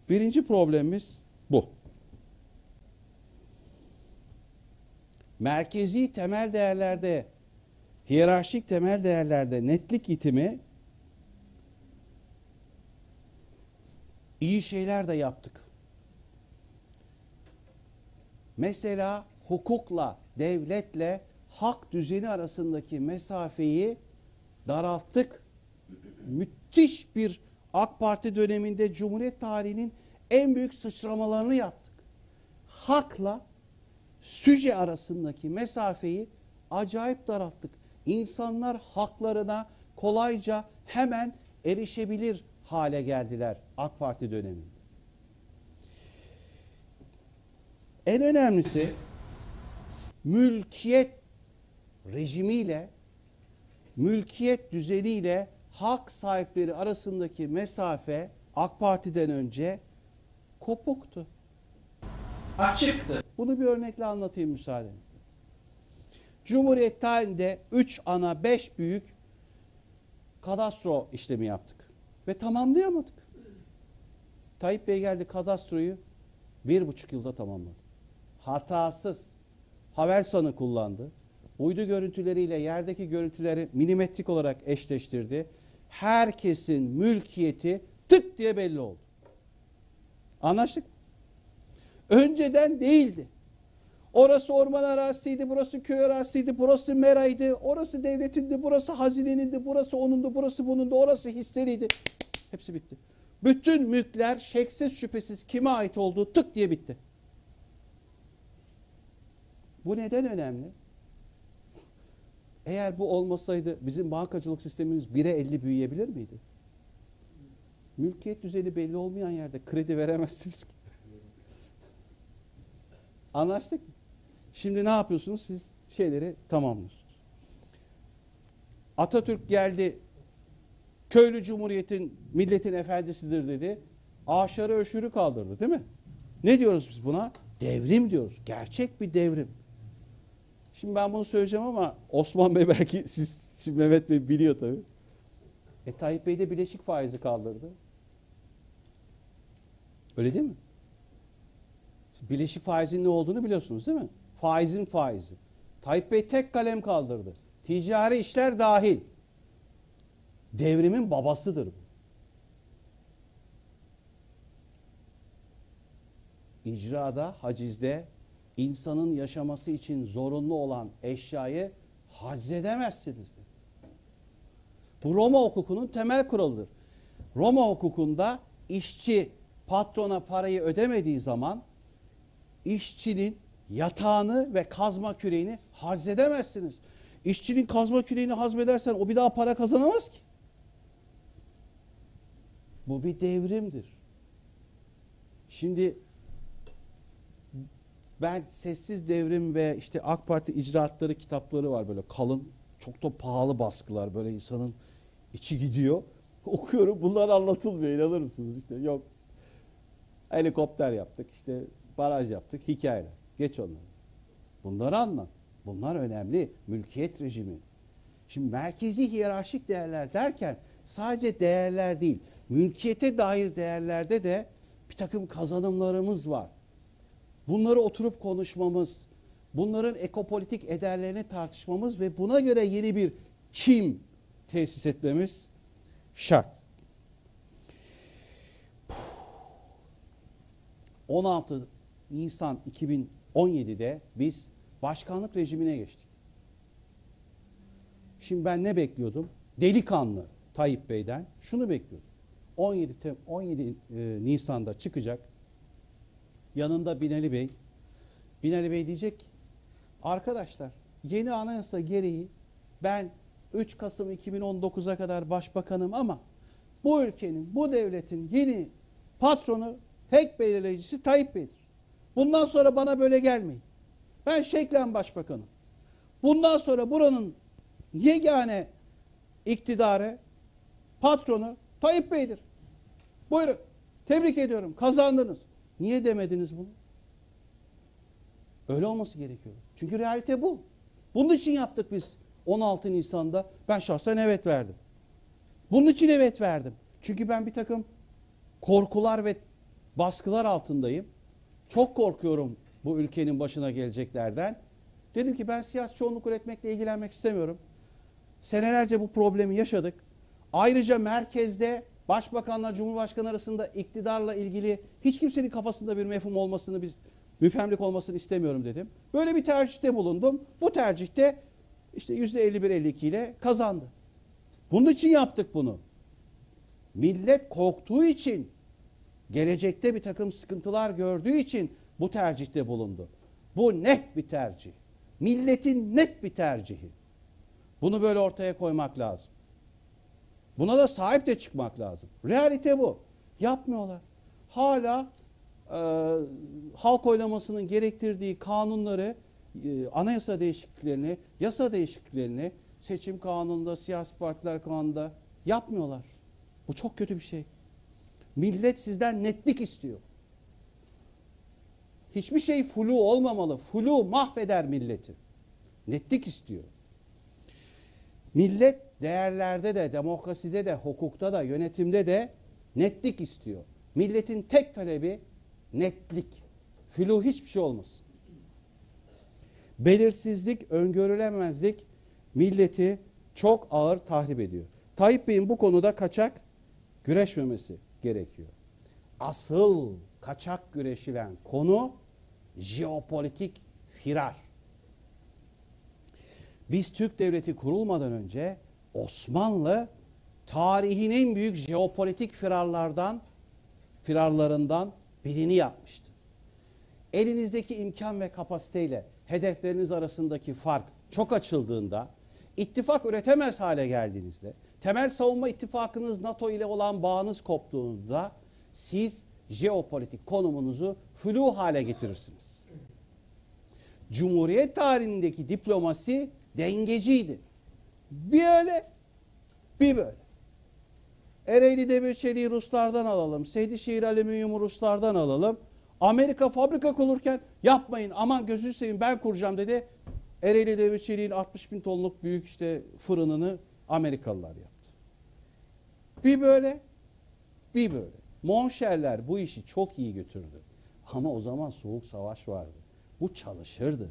Birinci problemimiz bu. Merkezi temel değerlerde, hiyerarşik temel değerlerde netlik itimi iyi şeyler de yaptık. Mesela hukukla, devletle hak düzeni arasındaki mesafeyi daralttık. Müthiş bir AK Parti döneminde Cumhuriyet tarihinin en büyük sıçramalarını yaptık. Hakla süje arasındaki mesafeyi acayip daralttık. İnsanlar haklarına kolayca hemen erişebilir hale geldiler AK Parti döneminde. En önemlisi mülkiyet rejimiyle, mülkiyet düzeniyle hak sahipleri arasındaki mesafe AK Parti'den önce kopuktu. Açıktı. Bunu bir örnekle anlatayım müsaadenizle. Cumhuriyet tarihinde 3 ana 5 büyük kadastro işlemi yaptık. Ve tamamlayamadık. Tayyip Bey geldi kadastroyu bir buçuk yılda tamamladı. Hatasız. Havelsan'ı kullandı. Uydu görüntüleriyle yerdeki görüntüleri milimetrik olarak eşleştirdi. Herkesin mülkiyeti tık diye belli oldu. Anlaştık mı? Önceden değildi. Orası orman arazisiydi, burası köy arazisiydi, burası meraydı, orası devletindi, burası hazinenindi, burası onundu, burası bunundu, orası hisleriydi. Hepsi bitti. Bütün mülkler şeksiz şüphesiz kime ait olduğu tık diye bitti. Bu neden önemli? Eğer bu olmasaydı bizim bankacılık sistemimiz 1'e 50 büyüyebilir miydi? Mülkiyet düzeni belli olmayan yerde kredi veremezsiniz ki. *laughs* Anlaştık mı? Şimdi ne yapıyorsunuz? Siz şeyleri tamamlıyorsunuz. Atatürk geldi. Köylü cumhuriyetin milletin efendisidir dedi. Aşarı öşürü kaldırdı değil mi? Ne diyoruz biz buna? Devrim diyoruz. Gerçek bir devrim. Şimdi ben bunu söyleyeceğim ama Osman Bey belki siz şimdi Mehmet Bey biliyor tabii. E Tayyip Bey de bileşik faizi kaldırdı. Öyle değil mi? Bileşik faizin ne olduğunu biliyorsunuz değil mi? Faizin faizi. Tayyip Bey tek kalem kaldırdı. Ticari işler dahil. Devrimin babasıdır bu. İcrada, hacizde insanın yaşaması için zorunlu olan eşyayı haczedemezsiniz dedi. Bu Roma hukukunun temel kuralıdır. Roma hukukunda işçi patrona parayı ödemediği zaman işçinin yatağını ve kazma küreğini hazmedemezsiniz. İşçinin kazma küreğini hazmedersen o bir daha para kazanamaz ki. Bu bir devrimdir. Şimdi ben Sessiz Devrim ve işte AK Parti icraatları kitapları var böyle kalın, çok da pahalı baskılar böyle insanın içi gidiyor. *laughs* Okuyorum bunlar anlatılmıyor inanır mısınız işte yok. Helikopter yaptık işte baraj yaptık hikayeler. Geç onları. Bunları anlat. Bunlar önemli. Mülkiyet rejimi. Şimdi merkezi hiyerarşik değerler derken sadece değerler değil. Mülkiyete dair değerlerde de bir takım kazanımlarımız var. Bunları oturup konuşmamız, bunların ekopolitik ederlerini tartışmamız ve buna göre yeni bir kim tesis etmemiz Şart. 16 Nisan 2017'de biz başkanlık rejimine geçtik. Şimdi ben ne bekliyordum? Delikanlı Tayyip Bey'den şunu bekliyordum. 17 Tem 17 e, Nisan'da çıkacak. Yanında Binali Bey. Binali Bey diyecek ki, arkadaşlar yeni anayasa gereği ben 3 Kasım 2019'a kadar başbakanım ama bu ülkenin, bu devletin yeni patronu, tek belirleyicisi Tayyip Bey'dir. Bundan sonra bana böyle gelmeyin. Ben şeklen başbakanım. Bundan sonra buranın yegane iktidarı, patronu Tayyip Bey'dir. Buyurun. Tebrik ediyorum. Kazandınız. Niye demediniz bunu? Öyle olması gerekiyor. Çünkü realite bu. Bunun için yaptık biz 16 Nisan'da. Ben şahsen evet verdim. Bunun için evet verdim. Çünkü ben bir takım korkular ve baskılar altındayım. Çok korkuyorum bu ülkenin başına geleceklerden. Dedim ki ben siyasi çoğunluk üretmekle ilgilenmek istemiyorum. Senelerce bu problemi yaşadık. Ayrıca merkezde başbakanla cumhurbaşkanı arasında iktidarla ilgili hiç kimsenin kafasında bir mefhum olmasını biz müfemlik olmasını istemiyorum dedim. Böyle bir tercihte bulundum. Bu tercihte işte %51-52 ile kazandı. Bunun için yaptık bunu. Millet korktuğu için, gelecekte bir takım sıkıntılar gördüğü için bu tercihte bulundu. Bu net bir tercih. Milletin net bir tercihi. Bunu böyle ortaya koymak lazım. Buna da sahip de çıkmak lazım. Realite bu. Yapmıyorlar. Hala e, halk oylamasının gerektirdiği kanunları, e, anayasa değişikliklerini, yasa değişikliklerini seçim kanununda, siyasi partiler kanununda yapmıyorlar. Bu çok kötü bir şey. Millet sizden netlik istiyor. Hiçbir şey flu olmamalı. Flu mahveder milleti. Netlik istiyor. Millet değerlerde de, demokraside de, hukukta da, yönetimde de netlik istiyor. Milletin tek talebi netlik. Flu hiçbir şey olmasın. Belirsizlik, öngörülemezlik milleti çok ağır tahrip ediyor. Tayyip Bey'in bu konuda kaçak güreşmemesi gerekiyor. Asıl kaçak güreşilen konu jeopolitik firar. Biz Türk Devleti kurulmadan önce Osmanlı tarihin en büyük jeopolitik firarlardan firarlarından birini yapmıştı. Elinizdeki imkan ve kapasiteyle hedefleriniz arasındaki fark çok açıldığında, ittifak üretemez hale geldiğinizde, temel savunma ittifakınız NATO ile olan bağınız koptuğunda siz jeopolitik konumunuzu flu hale getirirsiniz. Cumhuriyet tarihindeki diplomasi dengeciydi. Bir öyle, bir böyle. Ereğli Demir Çeliği Ruslardan alalım. Seydişehir Alüminyumu Ruslardan alalım. Amerika fabrika kururken yapmayın aman gözünü seveyim ben kuracağım dedi. Ereğli Demir Çelik'in 60 bin tonluk büyük işte fırınını Amerikalılar yaptı. Bir böyle, bir böyle. Monşerler bu işi çok iyi götürdü. Ama o zaman soğuk savaş vardı. Bu çalışırdı.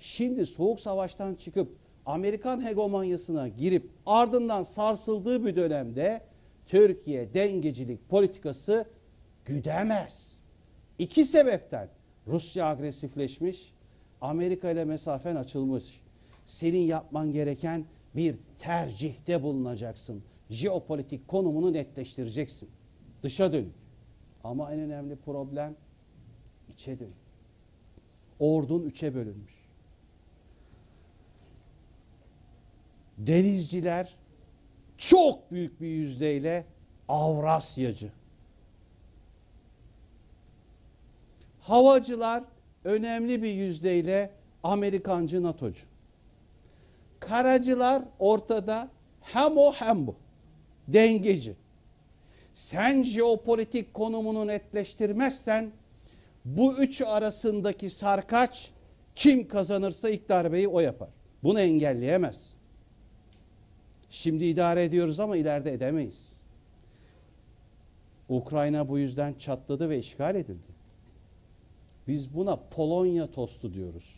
Şimdi soğuk savaştan çıkıp Amerikan hegemonyasına girip ardından sarsıldığı bir dönemde Türkiye dengecilik politikası güdemez. İki sebepten Rusya agresifleşmiş, Amerika ile mesafen açılmış. Senin yapman gereken bir tercihte bulunacaksın. Jeopolitik konumunu netleştireceksin. Dışa dönük. Ama en önemli problem içe dönük. Ordun üçe bölünmüş. Denizciler çok büyük bir yüzdeyle Avrasyacı. Havacılar önemli bir yüzdeyle Amerikancı NATO'cu. Karacılar ortada hem o hem bu. Dengeci. Sen jeopolitik konumunu netleştirmezsen bu üç arasındaki sarkaç kim kazanırsa ilk darbeyi o yapar. Bunu engelleyemez. Şimdi idare ediyoruz ama ileride edemeyiz. Ukrayna bu yüzden çatladı ve işgal edildi. Biz buna Polonya tostu diyoruz.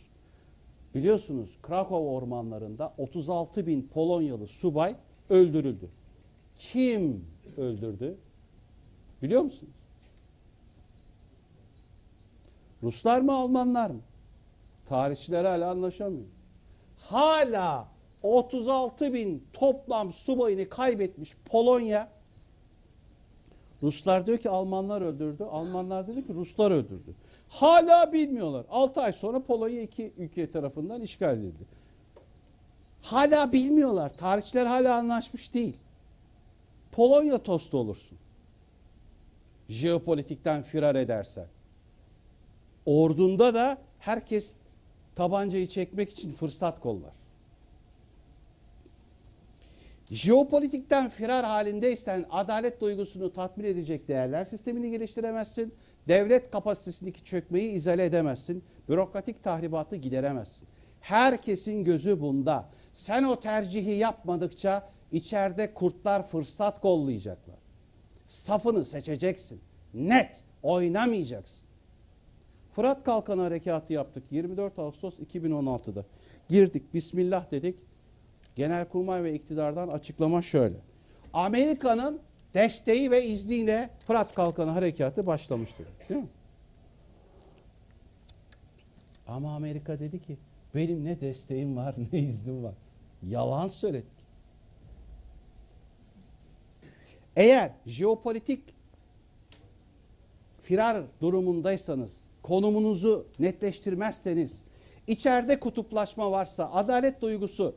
Biliyorsunuz Krakow ormanlarında 36 bin Polonyalı subay öldürüldü. kim öldürdü? Biliyor musunuz? Ruslar mı Almanlar mı? Tarihçiler hala anlaşamıyor. Hala 36 bin toplam subayını kaybetmiş Polonya. Ruslar diyor ki Almanlar öldürdü. Almanlar dedi ki Ruslar öldürdü. Hala bilmiyorlar. 6 ay sonra Polonya iki ülke tarafından işgal edildi. Hala bilmiyorlar. Tarihçiler hala anlaşmış değil. Polonya tostu olursun. Jeopolitikten firar edersen. Ordunda da herkes tabancayı çekmek için fırsat kollar. Jeopolitikten firar halindeysen adalet duygusunu tatmin edecek değerler sistemini geliştiremezsin. Devlet kapasitesindeki çökmeyi izale edemezsin. Bürokratik tahribatı gideremezsin. Herkesin gözü bunda. Sen o tercihi yapmadıkça içeride kurtlar fırsat kollayacaklar. Safını seçeceksin. Net oynamayacaksın. Fırat Kalkanı Harekatı yaptık 24 Ağustos 2016'da. Girdik Bismillah dedik. Genelkurmay ve iktidardan açıklama şöyle. Amerika'nın desteği ve izniyle Fırat Kalkanı Harekatı başlamıştır. Değil mi? Ama Amerika dedi ki benim ne desteğim var ne iznim var. Yalan söyledik. Eğer jeopolitik firar durumundaysanız, konumunuzu netleştirmezseniz, içeride kutuplaşma varsa, adalet duygusu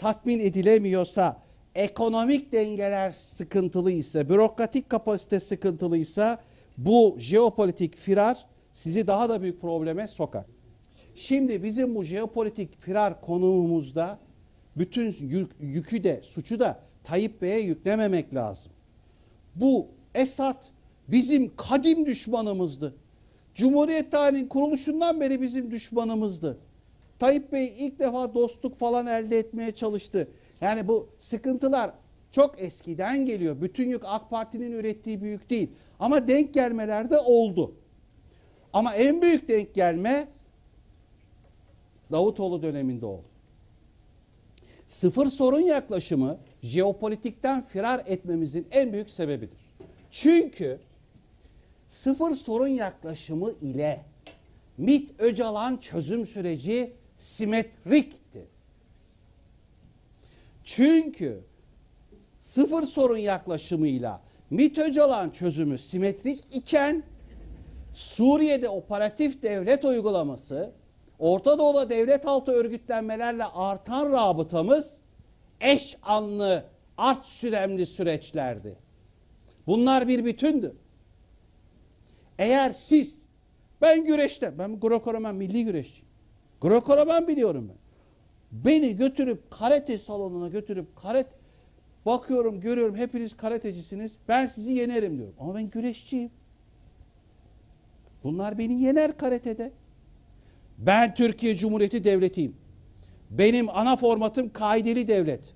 tatmin edilemiyorsa, ekonomik dengeler sıkıntılı ise, bürokratik kapasite sıkıntılıysa bu jeopolitik firar sizi daha da büyük probleme sokar. Şimdi bizim bu jeopolitik firar konumumuzda bütün yük- yükü de suçu da Tayyip Bey'e yüklememek lazım. Bu Esad bizim kadim düşmanımızdı. Cumhuriyet tarihinin kuruluşundan beri bizim düşmanımızdı. Tayyip Bey ilk defa dostluk falan elde etmeye çalıştı. Yani bu sıkıntılar çok eskiden geliyor. Bütün yük AK Parti'nin ürettiği büyük değil. Ama denk gelmeler de oldu. Ama en büyük denk gelme Davutoğlu döneminde oldu. Sıfır sorun yaklaşımı jeopolitikten firar etmemizin en büyük sebebidir. Çünkü sıfır sorun yaklaşımı ile MIT Öcalan çözüm süreci simetrikti. Çünkü sıfır sorun yaklaşımıyla MIT Öcalan çözümü simetrik iken Suriye'de operatif devlet uygulaması, Orta Doğu'da devlet altı örgütlenmelerle artan rabıtamız eş anlı, art süremli süreçlerdi. Bunlar bir bütündü. Eğer siz, ben güreşte, ben Greco-Roman milli güreşçiyim. Greco-Roman biliyorum ben. Beni götürüp karate salonuna götürüp karate, bakıyorum görüyorum hepiniz karatecisiniz. Ben sizi yenerim diyorum. Ama ben güreşçiyim. Bunlar beni yener karatede. Ben Türkiye Cumhuriyeti Devleti'yim. Benim ana formatım kaideli devlet.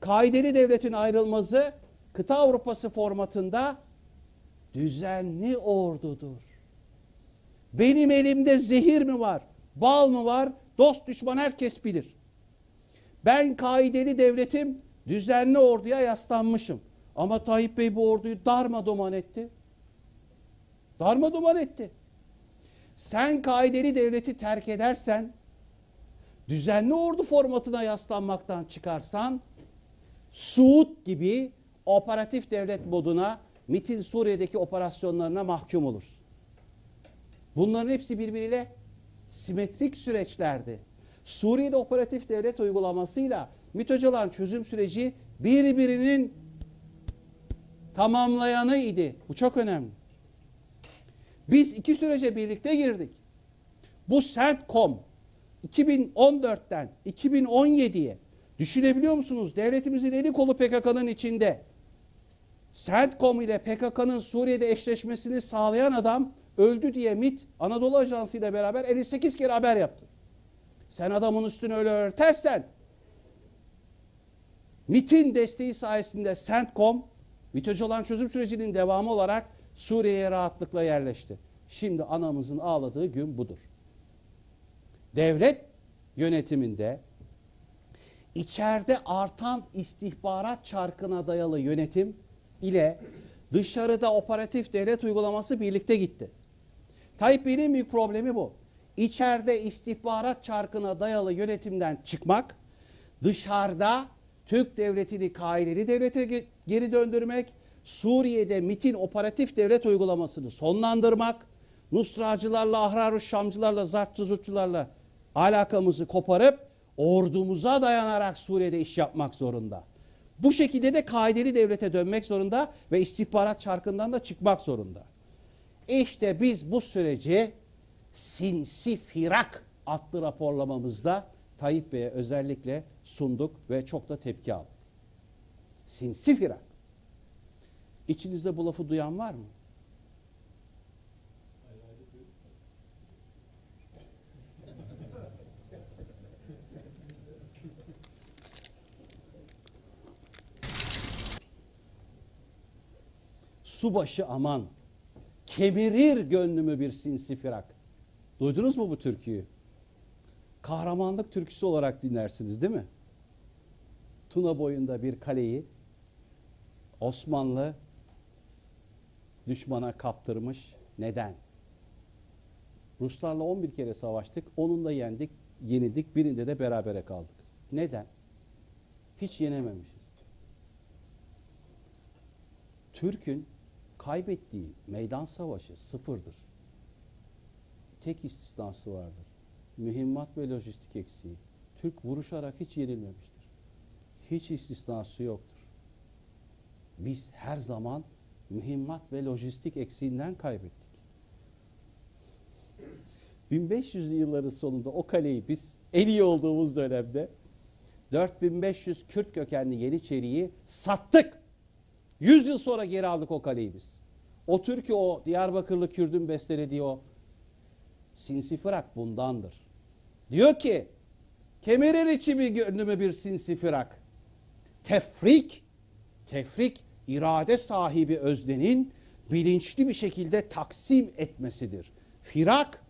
Kaideli devletin ayrılması kıta Avrupası formatında düzenli ordudur. Benim elimde zehir mi var, bal mı var, dost düşman herkes bilir. Ben kaideli devletim, düzenli orduya yaslanmışım. Ama Tayyip Bey bu orduyu darma duman etti. Darma duman etti. Sen kaideli devleti terk edersen, düzenli ordu formatına yaslanmaktan çıkarsan, Suud gibi operatif devlet moduna, MIT'in Suriye'deki operasyonlarına mahkum olursun. Bunların hepsi birbiriyle simetrik süreçlerdi. Suriye'de operatif devlet uygulamasıyla MİT çözüm süreci birbirinin tamamlayanı idi. Bu çok önemli. Biz iki sürece birlikte girdik. Bu CENTCOM 2014'ten 2017'ye düşünebiliyor musunuz? Devletimizin eli kolu PKK'nın içinde. CENTCOM ile PKK'nın Suriye'de eşleşmesini sağlayan adam öldü diye MIT Anadolu Ajansı ile beraber 58 kere haber yaptı. Sen adamın üstünü öyle örtersen MIT'in desteği sayesinde CENTCOM MİT Öcalan çözüm sürecinin devamı olarak Suriye'ye rahatlıkla yerleşti. Şimdi anamızın ağladığı gün budur. Devlet yönetiminde içeride artan istihbarat çarkına dayalı yönetim ile dışarıda operatif devlet uygulaması birlikte gitti. Tayyip Bey'in büyük problemi bu. İçeride istihbarat çarkına dayalı yönetimden çıkmak, dışarıda Türk devletini kaideli devlete ge- geri döndürmek, Suriye'de MIT'in operatif devlet uygulamasını sonlandırmak, Nusracılarla, Ahrar-ı Şamcılarla, Zartçı alakamızı koparıp ordumuza dayanarak Suriye'de iş yapmak zorunda. Bu şekilde de kaideli devlete dönmek zorunda ve istihbarat çarkından da çıkmak zorunda. İşte biz bu süreci Sinsi Firak adlı raporlamamızda Tayyip Bey'e özellikle sunduk ve çok da tepki aldık. Sinsi Firak. İçinizde bu lafı duyan var mı? Subaşı aman, kemirir gönlümü bir sinsi firak. Duydunuz mu bu türküyü? Kahramanlık türküsü olarak dinlersiniz değil mi? Tuna boyunda bir kaleyi Osmanlı düşmana kaptırmış. Neden? Ruslarla 11 kere savaştık. Onunla yendik, yenildik. Birinde de berabere kaldık. Neden? Hiç yenememişiz. Türk'ün kaybettiği meydan savaşı sıfırdır. Tek istisnası vardır. Mühimmat ve lojistik eksiği. Türk vuruşarak hiç yenilmemiştir. Hiç istisnası yoktur. Biz her zaman mühimmat ve lojistik eksiğinden kaybettik. 1500'lü yılların sonunda o kaleyi biz en iyi olduğumuz dönemde 4500 Kürt kökenli Yeniçeri'yi sattık. 100 yıl sonra geri aldık o kaleyi biz. O türkü o Diyarbakırlı Kürdün bestelediği o sinsi fırak bundandır. Diyor ki kemirir içimi gönlümü bir sinsi fırak. Tefrik, tefrik irade sahibi öznenin bilinçli bir şekilde taksim etmesidir. Firak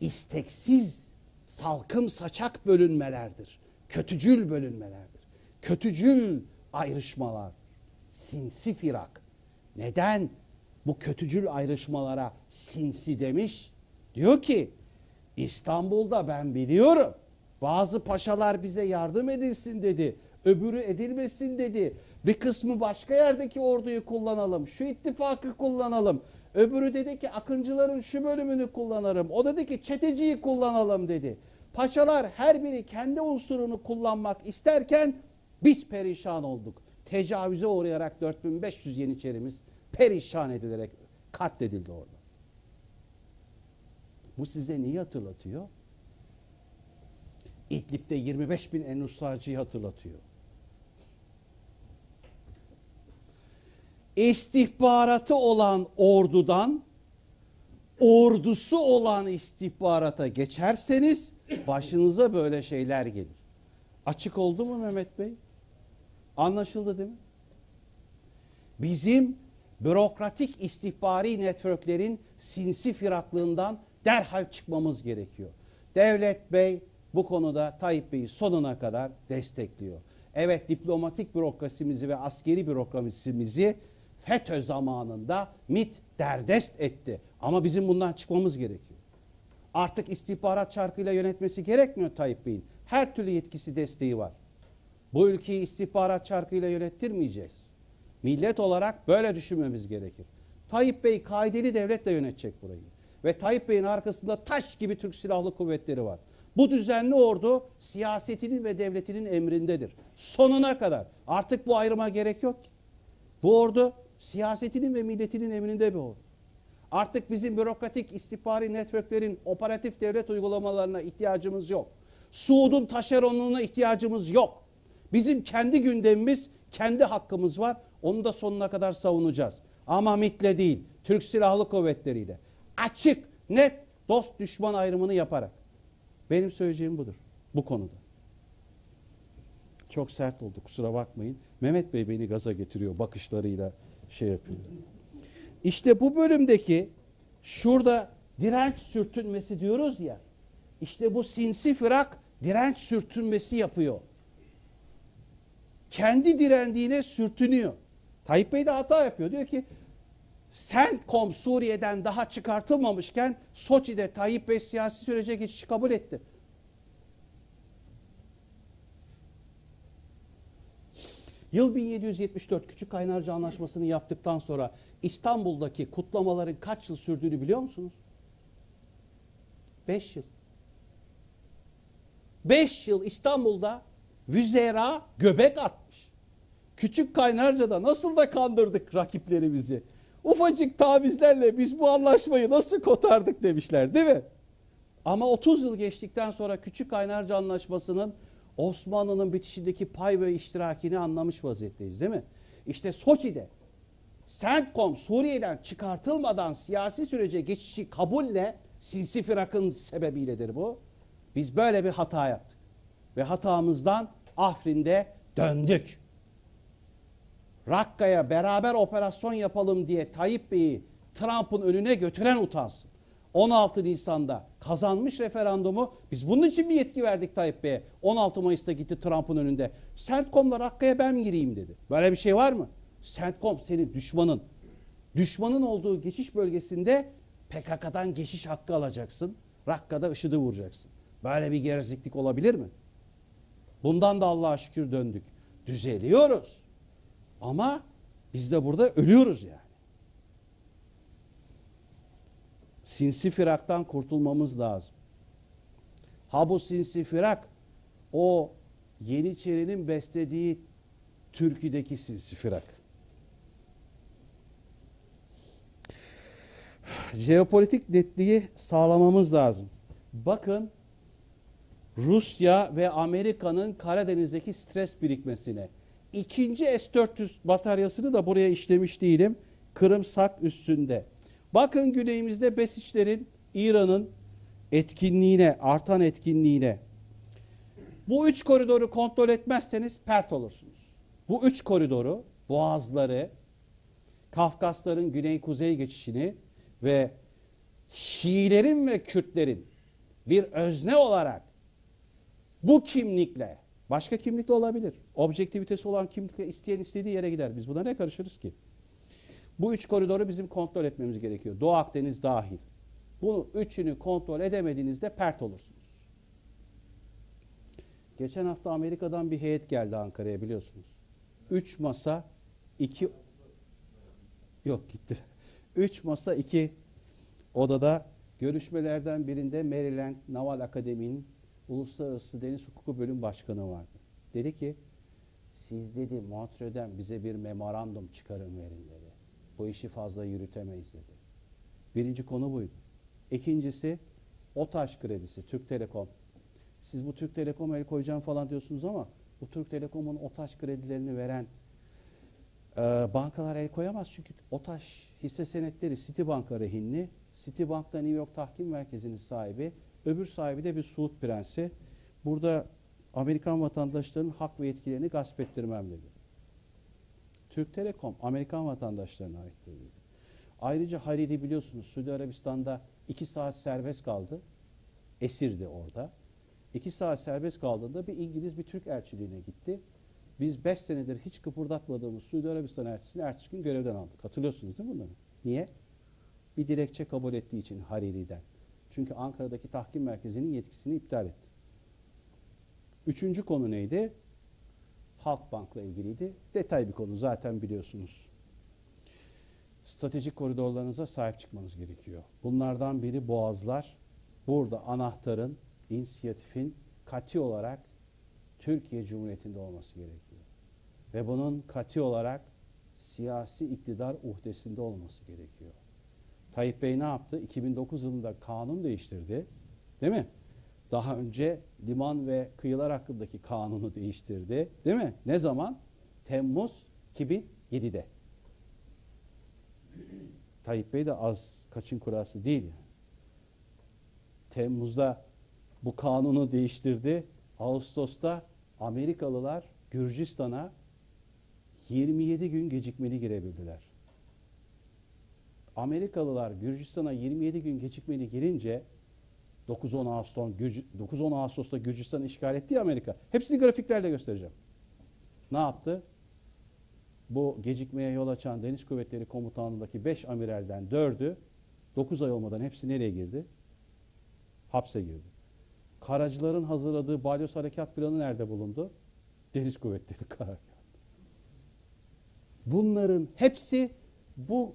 isteksiz salkım saçak bölünmelerdir. Kötücül bölünmelerdir. Kötücül ayrışmalar. Sinsi firak. Neden bu kötücül ayrışmalara sinsi demiş? Diyor ki İstanbul'da ben biliyorum. Bazı paşalar bize yardım edilsin dedi. Öbürü edilmesin dedi. Bir kısmı başka yerdeki orduyu kullanalım. Şu ittifakı kullanalım. Öbürü dedi ki akıncıların şu bölümünü kullanırım. O dedi ki çeteciyi kullanalım dedi. Paşalar her biri kendi unsurunu kullanmak isterken biz perişan olduk. Tecavüze uğrayarak 4500 Yeniçerimiz perişan edilerek katledildi orada. Bu size neyi hatırlatıyor? İdlib'de 25 bin Ennusracıyı hatırlatıyor. İstihbaratı olan ordudan ordusu olan istihbarata geçerseniz başınıza böyle şeyler gelir. Açık oldu mu Mehmet Bey? Anlaşıldı değil mi? Bizim bürokratik istihbari networklerin sinsi firaklığından derhal çıkmamız gerekiyor. Devlet Bey bu konuda Tayyip Bey'i sonuna kadar destekliyor. Evet diplomatik bürokrasimizi ve askeri bürokrasimizi FETÖ zamanında MIT derdest etti. Ama bizim bundan çıkmamız gerekiyor. Artık istihbarat çarkıyla yönetmesi gerekmiyor Tayyip Bey'in. Her türlü yetkisi desteği var. Bu ülkeyi istihbarat çarkıyla yönettirmeyeceğiz. Millet olarak böyle düşünmemiz gerekir. Tayyip Bey kaideli devletle yönetecek burayı. Ve Tayyip Bey'in arkasında taş gibi Türk Silahlı Kuvvetleri var. Bu düzenli ordu siyasetinin ve devletinin emrindedir. Sonuna kadar. Artık bu ayrıma gerek yok. Bu ordu siyasetinin ve milletinin emrinde bir ordu. Artık bizim bürokratik istihbari networklerin operatif devlet uygulamalarına ihtiyacımız yok. Suud'un taşeronluğuna ihtiyacımız yok. Bizim kendi gündemimiz, kendi hakkımız var. Onu da sonuna kadar savunacağız. Ama MIT'le değil, Türk Silahlı Kuvvetleri'yle. Açık, net, dost düşman ayrımını yaparak. Benim söyleyeceğim budur bu konuda. Çok sert oldu kusura bakmayın. Mehmet Bey beni gaza getiriyor bakışlarıyla şey yapıyor. İşte bu bölümdeki şurada direnç sürtünmesi diyoruz ya. İşte bu sinsi fırak direnç sürtünmesi yapıyor. Kendi direndiğine sürtünüyor. Tayyip Bey de hata yapıyor. Diyor ki Sentkom Suriye'den daha çıkartılmamışken Soçi'de Tayyip Bey siyasi sürece geçişi kabul etti. Yıl 1774 Küçük Kaynarca Anlaşması'nı yaptıktan sonra İstanbul'daki kutlamaların kaç yıl sürdüğünü biliyor musunuz? 5 yıl. 5 yıl İstanbul'da Vüzera göbek atmış. Küçük Kaynarca'da nasıl da kandırdık rakiplerimizi. Ufacık tavizlerle biz bu anlaşmayı nasıl kotardık demişler değil mi? Ama 30 yıl geçtikten sonra Küçük Kaynarca Anlaşması'nın Osmanlı'nın bitişindeki pay ve iştirakini anlamış vaziyetteyiz değil mi? İşte Soçi'de Sentkom Suriye'den çıkartılmadan siyasi sürece geçişi kabulle sinsi firakın sebebiyledir bu. Biz böyle bir hata yaptık. Ve hatamızdan Afrin'de döndük. Rakka'ya beraber operasyon yapalım diye Tayyip Bey'i Trump'ın önüne götüren utansın. 16 Nisan'da kazanmış referandumu biz bunun için bir yetki verdik Tayyip Bey'e. 16 Mayıs'ta gitti Trump'ın önünde. Sentkom'la Rakka'ya ben gireyim dedi. Böyle bir şey var mı? Sentkom senin düşmanın. Düşmanın olduğu geçiş bölgesinde PKK'dan geçiş hakkı alacaksın. Rakka'da IŞİD'i vuracaksın. Böyle bir gerizliklik olabilir mi? Bundan da Allah'a şükür döndük. Düzeliyoruz. Ama biz de burada ölüyoruz yani. Sinsi firaktan kurtulmamız lazım. Ha bu sinsi firak o Yeniçeri'nin beslediği türküdeki sinsi firak. Jeopolitik netliği sağlamamız lazım. Bakın Rusya ve Amerika'nın Karadeniz'deki stres birikmesine. İkinci S-400 bataryasını da buraya işlemiş değilim. Kırım üstünde. Bakın güneyimizde Besiçlerin, İran'ın etkinliğine, artan etkinliğine. Bu üç koridoru kontrol etmezseniz pert olursunuz. Bu üç koridoru, boğazları, Kafkasların güney-kuzey geçişini ve Şiilerin ve Kürtlerin bir özne olarak bu kimlikle, başka kimlikle olabilir. Objektivitesi olan kimlikle isteyen istediği yere gider. Biz buna ne karışırız ki? Bu üç koridoru bizim kontrol etmemiz gerekiyor. Doğu Akdeniz dahil. Bunu üçünü kontrol edemediğinizde pert olursunuz. Geçen hafta Amerika'dan bir heyet geldi Ankara'ya biliyorsunuz. Üç masa, iki... Yok gitti. *laughs* Üç masa, iki odada görüşmelerden birinde Maryland Naval Akademi'nin Uluslararası Deniz Hukuku Bölüm Başkanı vardı. Dedi ki, siz dedi Montreux'den bize bir memorandum çıkarın verin dedi. Bu işi fazla yürütemeyiz dedi. Birinci konu buydu. İkincisi OTAŞ kredisi, Türk Telekom. Siz bu Türk Telekom el koyacağım falan diyorsunuz ama bu Türk Telekom'un OTAŞ kredilerini veren e, bankalar el koyamaz. Çünkü OTAŞ hisse senetleri Citibank'a rehinli. Citibank da New York Tahkim Merkezi'nin sahibi. Öbür sahibi de bir Suud Prensi. Burada Amerikan vatandaşlarının hak ve yetkilerini gasp ettirmem dedi. Türk Telekom Amerikan vatandaşlarına aittir dedi. Ayrıca Hariri biliyorsunuz Suudi Arabistan'da iki saat serbest kaldı. Esirdi orada. İki saat serbest kaldığında bir İngiliz bir Türk elçiliğine gitti. Biz beş senedir hiç kıpırdatmadığımız Suudi Arabistan elçisini ertesi gün görevden aldık. Hatırlıyorsunuz değil mi bunları? Niye? Bir dilekçe kabul ettiği için Hariri'den. Çünkü Ankara'daki tahkim merkezinin yetkisini iptal etti. Üçüncü konu neydi? Halkbank'la ilgiliydi. Detay bir konu zaten biliyorsunuz. Stratejik koridorlarınıza sahip çıkmanız gerekiyor. Bunlardan biri boğazlar. Burada anahtarın, inisiyatifin kati olarak Türkiye Cumhuriyeti'nde olması gerekiyor. Ve bunun kati olarak siyasi iktidar uhdesinde olması gerekiyor. Tayyip Bey ne yaptı? 2009 yılında kanun değiştirdi. Değil mi? Daha önce liman ve kıyılar hakkındaki kanunu değiştirdi. Değil mi? Ne zaman? Temmuz 2007'de. Tayyip Bey de az kaçın kurası değil. Temmuz'da bu kanunu değiştirdi. Ağustos'ta Amerikalılar Gürcistan'a 27 gün gecikmeli girebildiler. Amerikalılar Gürcistan'a 27 gün gecikmeli girince 9-10 Ağustos 9-10 Ağustos'ta Gürcistan'ı işgal etti ya Amerika. Hepsini grafiklerle göstereceğim. ne yaptı? Bu gecikmeye yol açan Deniz Kuvvetleri Komutanlığı'ndaki 5 amiralden 4'ü 9 ay olmadan hepsi nereye girdi? Hapse girdi. Karacıların hazırladığı balyoz harekat planı nerede bulundu? Deniz Kuvvetleri *laughs* Karargahı. Bunların hepsi bu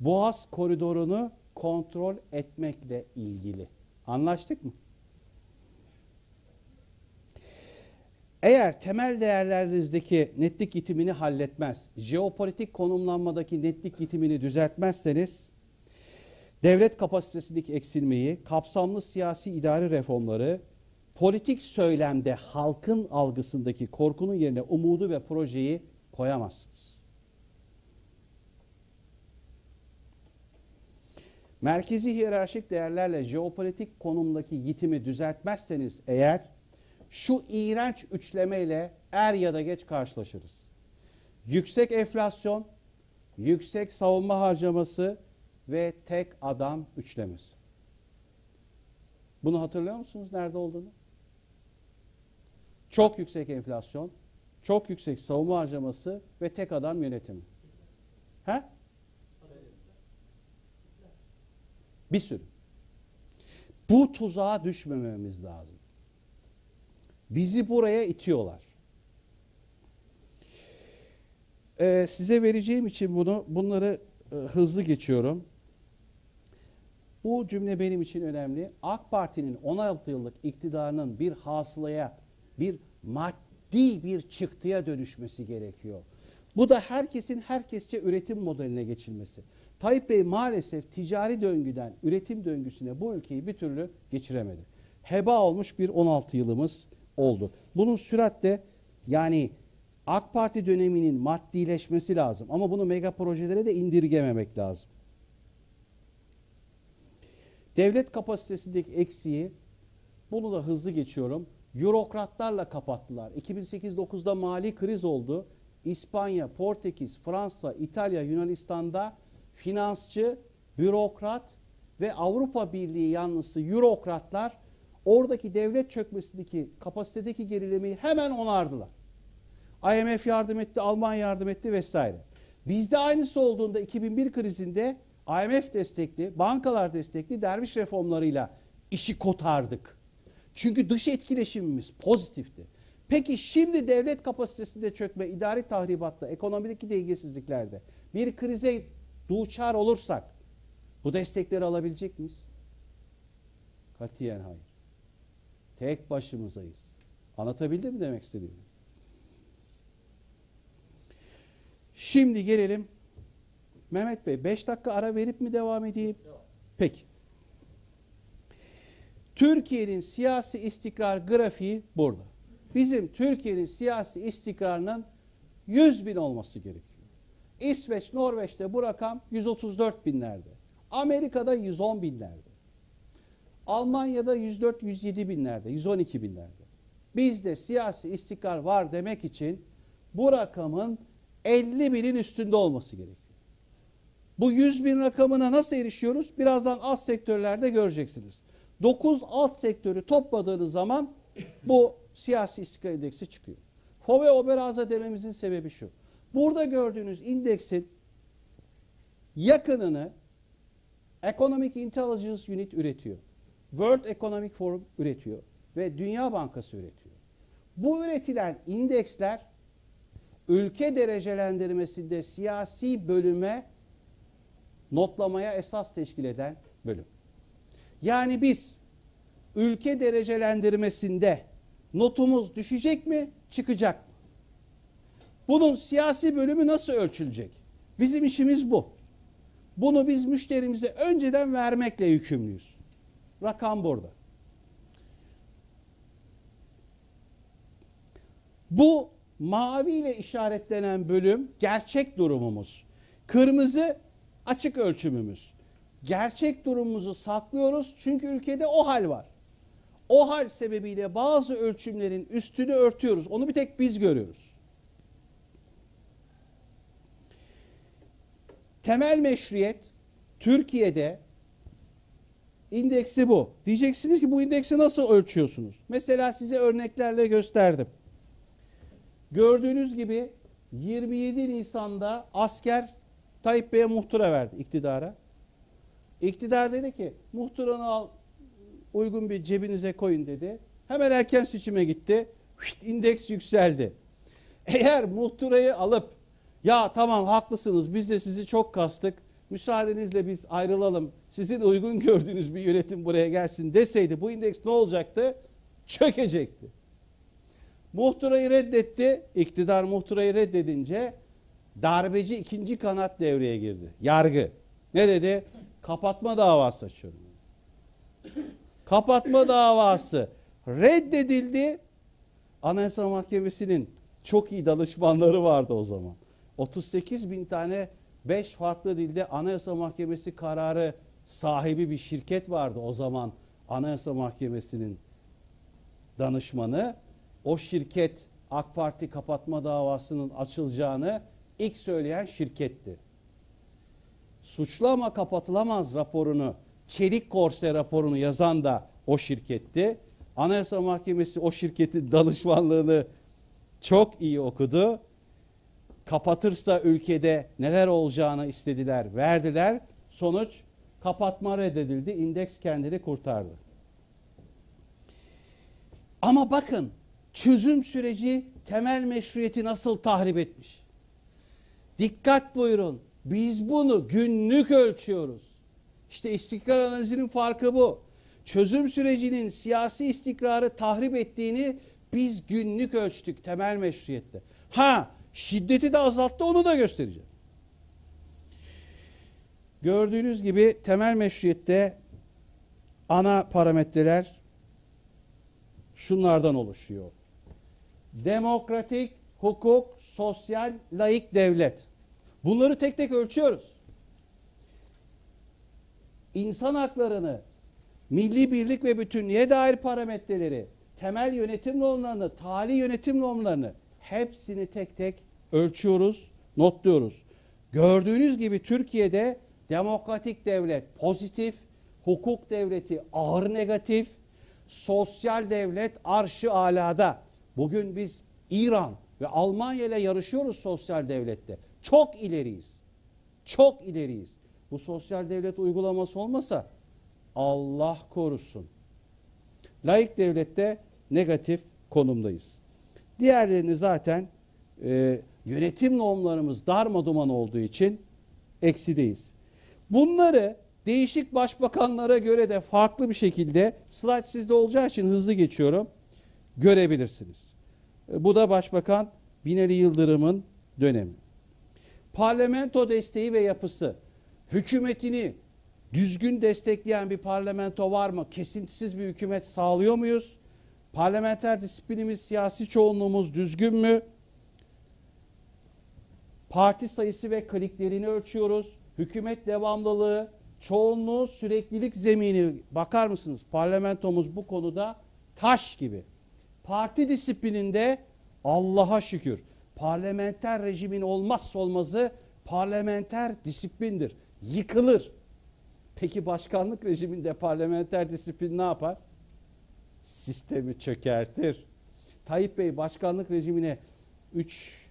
Boğaz koridorunu kontrol etmekle ilgili. Anlaştık mı? Eğer temel değerlerinizdeki netlik yitimini halletmez, jeopolitik konumlanmadaki netlik yitimini düzeltmezseniz, devlet kapasitesindeki eksilmeyi, kapsamlı siyasi idari reformları, politik söylemde halkın algısındaki korkunun yerine umudu ve projeyi koyamazsınız. Merkezi hiyerarşik değerlerle jeopolitik konumdaki yitimi düzeltmezseniz eğer şu iğrenç üçlemeyle er ya da geç karşılaşırız. Yüksek enflasyon, yüksek savunma harcaması ve tek adam üçlemesi. Bunu hatırlıyor musunuz nerede olduğunu? Çok yüksek enflasyon, çok yüksek savunma harcaması ve tek adam yönetimi. He? Bir sürü. Bu tuzağa düşmememiz lazım. Bizi buraya itiyorlar. Ee, size vereceğim için bunu bunları e, hızlı geçiyorum. Bu cümle benim için önemli. AK Parti'nin 16 yıllık iktidarının bir hasılaya, bir maddi bir çıktıya dönüşmesi gerekiyor. Bu da herkesin herkesçe üretim modeline geçilmesi. Tayyip Bey maalesef ticari döngüden üretim döngüsüne bu ülkeyi bir türlü geçiremedi. Heba olmuş bir 16 yılımız oldu. Bunun süratle yani AK Parti döneminin maddileşmesi lazım ama bunu mega projelere de indirgememek lazım. Devlet kapasitesindeki eksiği bunu da hızlı geçiyorum. Eurokratlarla kapattılar. 2008-9'da mali kriz oldu. İspanya, Portekiz, Fransa, İtalya, Yunanistan'da finansçı, bürokrat ve Avrupa Birliği yanlısı eurokratlar oradaki devlet çökmesindeki kapasitedeki gerilemeyi hemen onardılar. IMF yardım etti, Alman yardım etti vesaire. Bizde aynısı olduğunda 2001 krizinde IMF destekli, bankalar destekli derviş reformlarıyla işi kotardık. Çünkü dış etkileşimimiz pozitifti. Peki şimdi devlet kapasitesinde çökme, idari tahribatta, ekonomideki dengesizliklerde bir krize duçar olursak bu destekleri alabilecek miyiz? Katiyen hayır. Tek başımızayız. Anlatabildim mi demek istediğimi? Şimdi gelelim. Mehmet Bey 5 dakika ara verip mi devam edeyim? Peki. Türkiye'nin siyasi istikrar grafiği burada. Bizim Türkiye'nin siyasi istikrarının 100 bin olması gerekiyor. İsveç, Norveç'te bu rakam 134 binlerde. Amerika'da 110 binlerde. Almanya'da 104-107 binlerde, 112 binlerde. Bizde siyasi istikrar var demek için bu rakamın 50 binin üstünde olması gerekiyor. Bu 100 bin rakamına nasıl erişiyoruz? Birazdan alt sektörlerde göreceksiniz. 9 alt sektörü topladığınız zaman bu siyasi istikrar indeksi çıkıyor. Fove Oberaza dememizin sebebi şu. Burada gördüğünüz indeksin yakınını Economic Intelligence Unit üretiyor. World Economic Forum üretiyor ve Dünya Bankası üretiyor. Bu üretilen indeksler ülke derecelendirmesinde siyasi bölüme notlamaya esas teşkil eden bölüm. Yani biz ülke derecelendirmesinde notumuz düşecek mi, çıkacak mı? Bunun siyasi bölümü nasıl ölçülecek? Bizim işimiz bu. Bunu biz müşterimize önceden vermekle yükümlüyüz. Rakam burada. Bu mavi ile işaretlenen bölüm gerçek durumumuz. Kırmızı açık ölçümümüz. Gerçek durumumuzu saklıyoruz çünkü ülkede o hal var. O hal sebebiyle bazı ölçümlerin üstünü örtüyoruz. Onu bir tek biz görüyoruz. Temel meşruiyet Türkiye'de indeksi bu. Diyeceksiniz ki bu indeksi nasıl ölçüyorsunuz? Mesela size örneklerle gösterdim. Gördüğünüz gibi 27 Nisan'da asker Tayyip Bey'e muhtıra verdi iktidara. İktidar dedi ki muhtıranı al uygun bir cebinize koyun dedi. Hemen erken seçime gitti. Şşt, indeks yükseldi. Eğer muhtırayı alıp ya tamam haklısınız biz de sizi çok kastık. Müsaadenizle biz ayrılalım. Sizin uygun gördüğünüz bir yönetim buraya gelsin deseydi bu indeks ne olacaktı? Çökecekti. Muhtırayı reddetti. İktidar muhtırayı reddedince darbeci ikinci kanat devreye girdi. Yargı. Ne dedi? Kapatma davası açıyorum. Kapatma davası reddedildi. Anayasa Mahkemesi'nin çok iyi danışmanları vardı o zaman. 38 bin tane 5 farklı dilde Anayasa Mahkemesi kararı sahibi bir şirket vardı o zaman Anayasa Mahkemesi'nin danışmanı. O şirket AK Parti kapatma davasının açılacağını ilk söyleyen şirketti. Suçlu ama kapatılamaz raporunu, Çelik Korse raporunu yazan da o şirketti. Anayasa Mahkemesi o şirketin danışmanlığını çok iyi okudu. Kapatırsa ülkede neler olacağını istediler, verdiler. Sonuç kapatma reddedildi. İndeks kendini kurtardı. Ama bakın çözüm süreci temel meşruiyeti nasıl tahrip etmiş. Dikkat buyurun. Biz bunu günlük ölçüyoruz. İşte istikrar analizinin farkı bu. Çözüm sürecinin siyasi istikrarı tahrip ettiğini biz günlük ölçtük temel meşruiyette. Ha şiddeti de azalttı onu da göstereceğim. Gördüğünüz gibi temel meşruiyette ana parametreler şunlardan oluşuyor. Demokratik, hukuk, sosyal, laik devlet. Bunları tek tek ölçüyoruz. İnsan haklarını, milli birlik ve bütünlüğe dair parametreleri, temel yönetim normlarını, tali yönetim normlarını hepsini tek tek ölçüyoruz, notluyoruz. Gördüğünüz gibi Türkiye'de demokratik devlet pozitif, hukuk devleti ağır negatif, sosyal devlet arşı alada. Bugün biz İran ve Almanya ile yarışıyoruz sosyal devlette. Çok ileriyiz. Çok ileriyiz. Bu sosyal devlet uygulaması olmasa Allah korusun. Laik devlette negatif konumdayız. Diğerlerini zaten e, yönetim normlarımız darmaduman olduğu için eksideyiz. Bunları değişik başbakanlara göre de farklı bir şekilde slide sizde olacağı için hızlı geçiyorum. Görebilirsiniz. E, Bu da Başbakan Binali Yıldırım'ın dönemi. Parlamento desteği ve yapısı. Hükümetini düzgün destekleyen bir parlamento var mı? Kesintisiz bir hükümet sağlıyor muyuz? Parlamenter disiplinimiz, siyasi çoğunluğumuz düzgün mü? Parti sayısı ve kliklerini ölçüyoruz. Hükümet devamlılığı, çoğunluğu, süreklilik zemini bakar mısınız? Parlamentomuz bu konuda taş gibi. Parti disiplininde Allah'a şükür parlamenter rejimin olmazsa olmazı parlamenter disiplindir. Yıkılır. Peki başkanlık rejiminde parlamenter disiplin ne yapar? Sistemi çökertir. Tayyip Bey başkanlık rejimine 3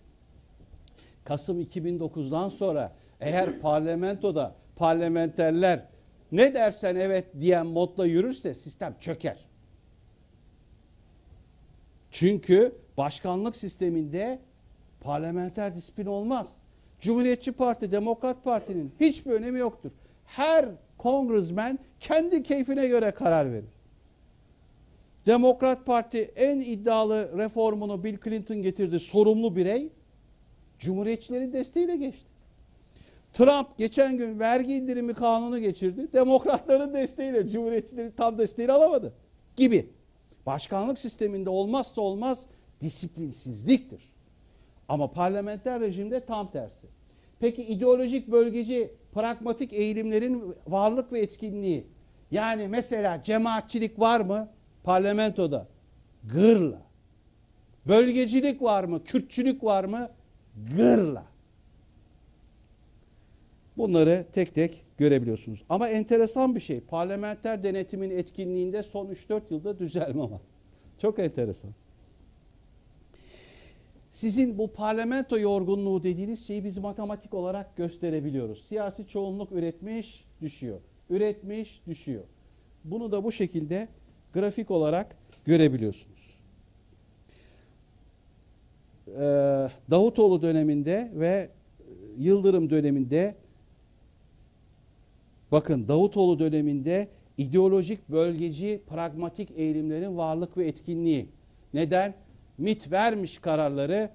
Kasım 2009'dan sonra eğer parlamentoda parlamenterler ne dersen evet diyen modla yürürse sistem çöker. Çünkü başkanlık sisteminde parlamenter disiplin olmaz. Cumhuriyetçi Parti, Demokrat Parti'nin hiçbir önemi yoktur. Her kongresmen kendi keyfine göre karar verir. Demokrat Parti en iddialı reformunu Bill Clinton getirdi. Sorumlu birey Cumhuriyetçilerin desteğiyle geçti. Trump geçen gün vergi indirimi kanunu geçirdi. Demokratların desteğiyle Cumhuriyetçilerin tam desteğini alamadı gibi. Başkanlık sisteminde olmazsa olmaz disiplinsizliktir. Ama parlamenter rejimde tam tersi. Peki ideolojik bölgeci pragmatik eğilimlerin varlık ve etkinliği. Yani mesela cemaatçilik var mı parlamentoda? Gırla. Bölgecilik var mı? Kürtçülük var mı? Gırla. Bunları tek tek görebiliyorsunuz. Ama enteresan bir şey. Parlamenter denetimin etkinliğinde son 3-4 yılda düzelme var. *laughs* Çok enteresan. Sizin bu parlamento yorgunluğu dediğiniz şeyi biz matematik olarak gösterebiliyoruz. Siyasi çoğunluk üretmiş, düşüyor. Üretmiş, düşüyor. Bunu da bu şekilde grafik olarak görebiliyorsunuz. Ee, Davutoğlu döneminde ve Yıldırım döneminde bakın Davutoğlu döneminde ideolojik bölgeci pragmatik eğilimlerin varlık ve etkinliği. Neden? MIT vermiş kararları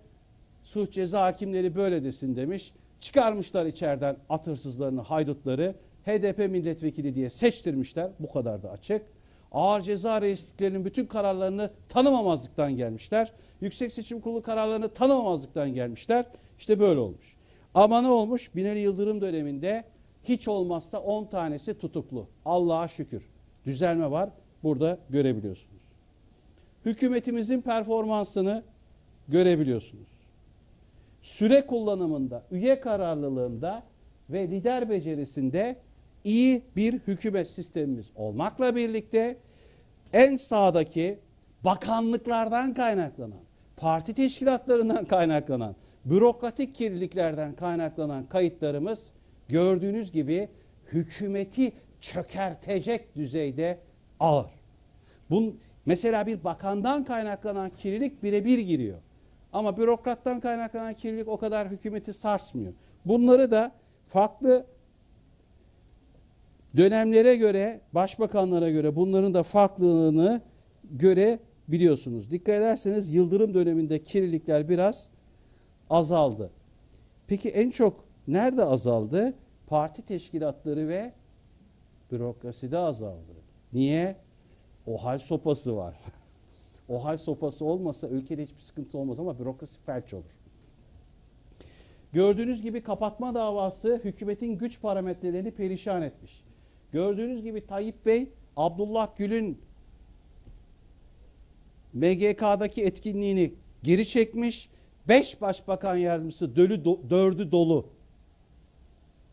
suç ceza hakimleri böyle desin demiş. Çıkarmışlar içeriden at hırsızlarını, haydutları. HDP milletvekili diye seçtirmişler. Bu kadar da açık. Ağır ceza reisliklerinin bütün kararlarını tanımamazlıktan gelmişler. Yüksek Seçim Kurulu kararlarını tanımamazlıktan gelmişler. İşte böyle olmuş. Ama ne olmuş? Binali Yıldırım döneminde hiç olmazsa 10 tanesi tutuklu. Allah'a şükür. Düzelme var. Burada görebiliyorsunuz. Hükümetimizin performansını görebiliyorsunuz. Süre kullanımında, üye kararlılığında ve lider becerisinde iyi bir hükümet sistemimiz olmakla birlikte en sağdaki bakanlıklardan kaynaklanan, parti teşkilatlarından kaynaklanan, bürokratik kirliliklerden kaynaklanan kayıtlarımız gördüğünüz gibi hükümeti çökertecek düzeyde ağır. Bun, mesela bir bakandan kaynaklanan kirlilik birebir giriyor. Ama bürokrattan kaynaklanan kirlilik o kadar hükümeti sarsmıyor. Bunları da farklı dönemlere göre, başbakanlara göre bunların da farklılığını görebiliyorsunuz. Dikkat ederseniz Yıldırım döneminde kirlilikler biraz azaldı. Peki en çok nerede azaldı? Parti teşkilatları ve bürokraside azaldı. Niye? O hal sopası var. *laughs* o hal sopası olmasa ülkede hiçbir sıkıntı olmaz ama bürokrasi felç olur. Gördüğünüz gibi kapatma davası hükümetin güç parametrelerini perişan etmiş. Gördüğünüz gibi Tayyip Bey Abdullah Gül'ün MGK'daki etkinliğini geri çekmiş. 5 başbakan yardımcısı dölü do, dördü dolu.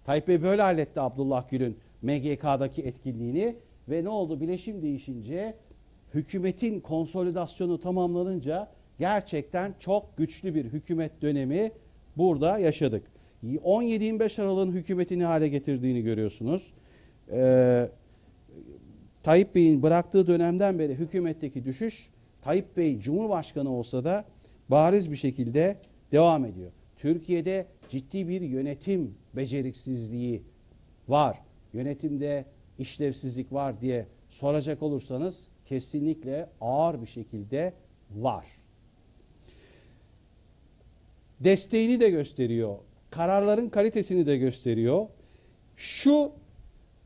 Tayyip Bey böyle halletti Abdullah Gül'ün MGK'daki etkinliğini ve ne oldu? Bileşim değişince hükümetin konsolidasyonu tamamlanınca gerçekten çok güçlü bir hükümet dönemi burada yaşadık. 17-25 Aralık'ın hükümeti ne hale getirdiğini görüyorsunuz. Ee, Tayyip Bey'in bıraktığı dönemden beri hükümetteki düşüş Tayyip Bey Cumhurbaşkanı olsa da bariz bir şekilde devam ediyor. Türkiye'de ciddi bir yönetim beceriksizliği var. Yönetimde işlevsizlik var diye soracak olursanız kesinlikle ağır bir şekilde var. Desteğini de gösteriyor. Kararların kalitesini de gösteriyor. Şu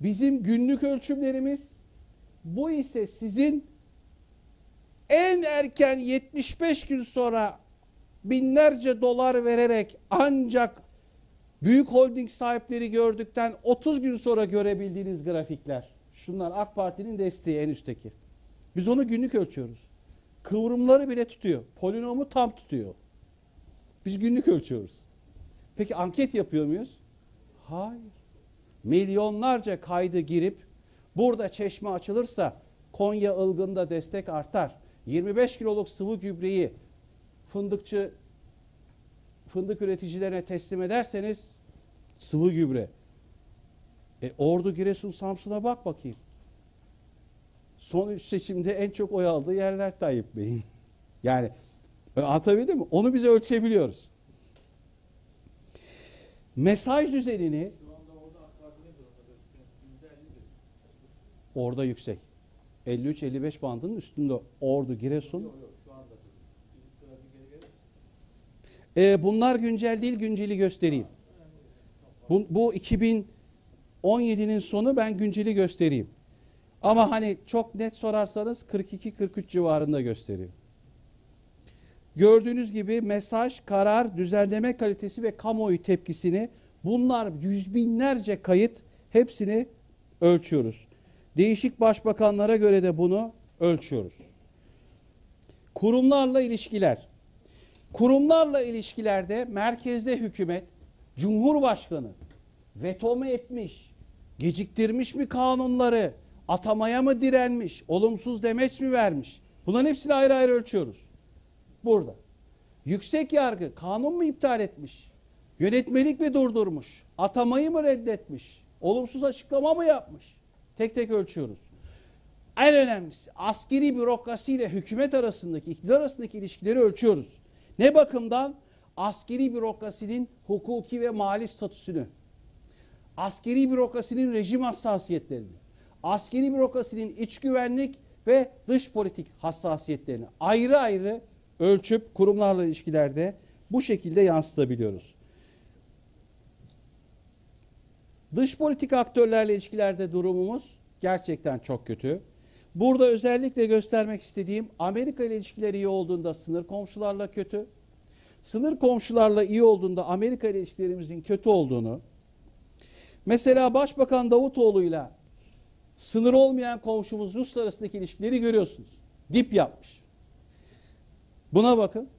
bizim günlük ölçümlerimiz bu ise sizin en erken 75 gün sonra binlerce dolar vererek ancak büyük holding sahipleri gördükten 30 gün sonra görebildiğiniz grafikler. Şunlar AK Parti'nin desteği en üstteki. Biz onu günlük ölçüyoruz. Kıvrımları bile tutuyor. Polinomu tam tutuyor. Biz günlük ölçüyoruz. Peki anket yapıyor muyuz? Hayır. Milyonlarca kaydı girip burada çeşme açılırsa Konya ılgında destek artar. 25 kiloluk sıvı gübreyi fındıkçı fındık üreticilerine teslim ederseniz sıvı gübre. E, Ordu, Giresun, Samsun'a bak bakayım. Son üç seçimde en çok oy aldığı yerler Tayyip Bey'in. *laughs* Yani e, anlatabildim mi? Onu biz ölçebiliyoruz. Mesaj düzenini orada yüksek. 53-55 bandının üstünde Ordu, Giresun. E, bunlar güncel değil, günceli göstereyim. Bu, bu 2017'nin sonu ben günceli göstereyim. Ama hani çok net sorarsanız 42-43 civarında gösteriyor. Gördüğünüz gibi mesaj, karar, düzenleme kalitesi ve kamuoyu tepkisini bunlar yüz binlerce kayıt hepsini ölçüyoruz. Değişik başbakanlara göre de bunu ölçüyoruz. Kurumlarla ilişkiler. Kurumlarla ilişkilerde merkezde hükümet, Cumhurbaşkanı veto mu etmiş, geciktirmiş mi kanunları, atamaya mı direnmiş, olumsuz demeç mi vermiş? Bunların hepsini ayrı ayrı ölçüyoruz. Burada. Yüksek yargı kanun mu iptal etmiş? Yönetmelik mi durdurmuş? Atamayı mı reddetmiş? Olumsuz açıklama mı yapmış? Tek tek ölçüyoruz. En önemlisi askeri bürokrasi ile hükümet arasındaki, iktidar arasındaki ilişkileri ölçüyoruz. Ne bakımdan? Askeri bürokrasinin hukuki ve mali statüsünü, askeri bürokrasinin rejim hassasiyetlerini, askeri bürokrasinin iç güvenlik ve dış politik hassasiyetlerini ayrı ayrı ölçüp kurumlarla ilişkilerde bu şekilde yansıtabiliyoruz. Dış politik aktörlerle ilişkilerde durumumuz gerçekten çok kötü. Burada özellikle göstermek istediğim Amerika ile ilişkileri iyi olduğunda sınır komşularla kötü. Sınır komşularla iyi olduğunda Amerika ile ilişkilerimizin kötü olduğunu. Mesela Başbakan Davutoğlu'yla sınır olmayan komşumuz Rusla arasındaki ilişkileri görüyorsunuz. Dip yapmış. Buna bakın.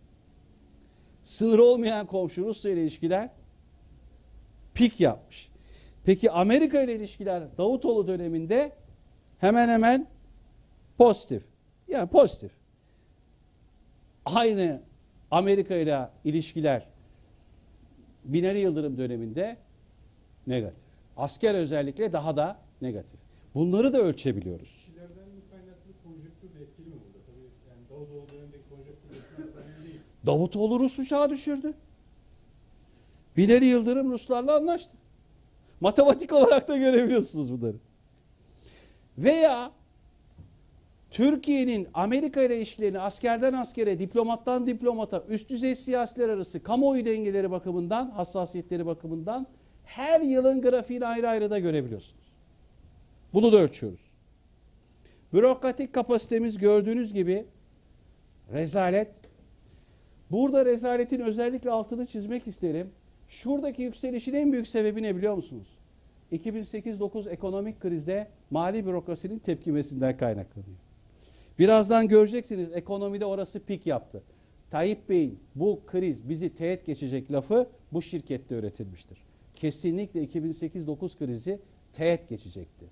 Sınır olmayan komşu Rusya ile ilişkiler pik yapmış. Peki Amerika ile ilişkiler Davutoğlu döneminde hemen hemen pozitif. Yani pozitif. Aynı Amerika ile ilişkiler Binali Yıldırım döneminde negatif. Asker özellikle daha da negatif. Bunları da ölçebiliyoruz. Davutoğlu dönemindeki konjonktür etkili değil. Davutoğlu Rus uçağı düşürdü. Binali Yıldırım Ruslarla anlaştı. Matematik olarak da görebiliyorsunuz bunları. Veya Türkiye'nin Amerika ile ilişkilerini askerden askere, diplomattan diplomata, üst düzey siyasiler arası kamuoyu dengeleri bakımından, hassasiyetleri bakımından her yılın grafiğini ayrı ayrı da görebiliyorsunuz. Bunu da ölçüyoruz. Bürokratik kapasitemiz gördüğünüz gibi rezalet. Burada rezaletin özellikle altını çizmek isterim. Şuradaki yükselişin en büyük sebebi ne biliyor musunuz? 2008-9 ekonomik krizde mali bürokrasinin tepkimesinden kaynaklanıyor. Birazdan göreceksiniz ekonomide orası pik yaptı. Tayyip Bey'in bu kriz bizi teğet geçecek lafı bu şirkette üretilmiştir. Kesinlikle 2008-9 krizi teğet geçecekti.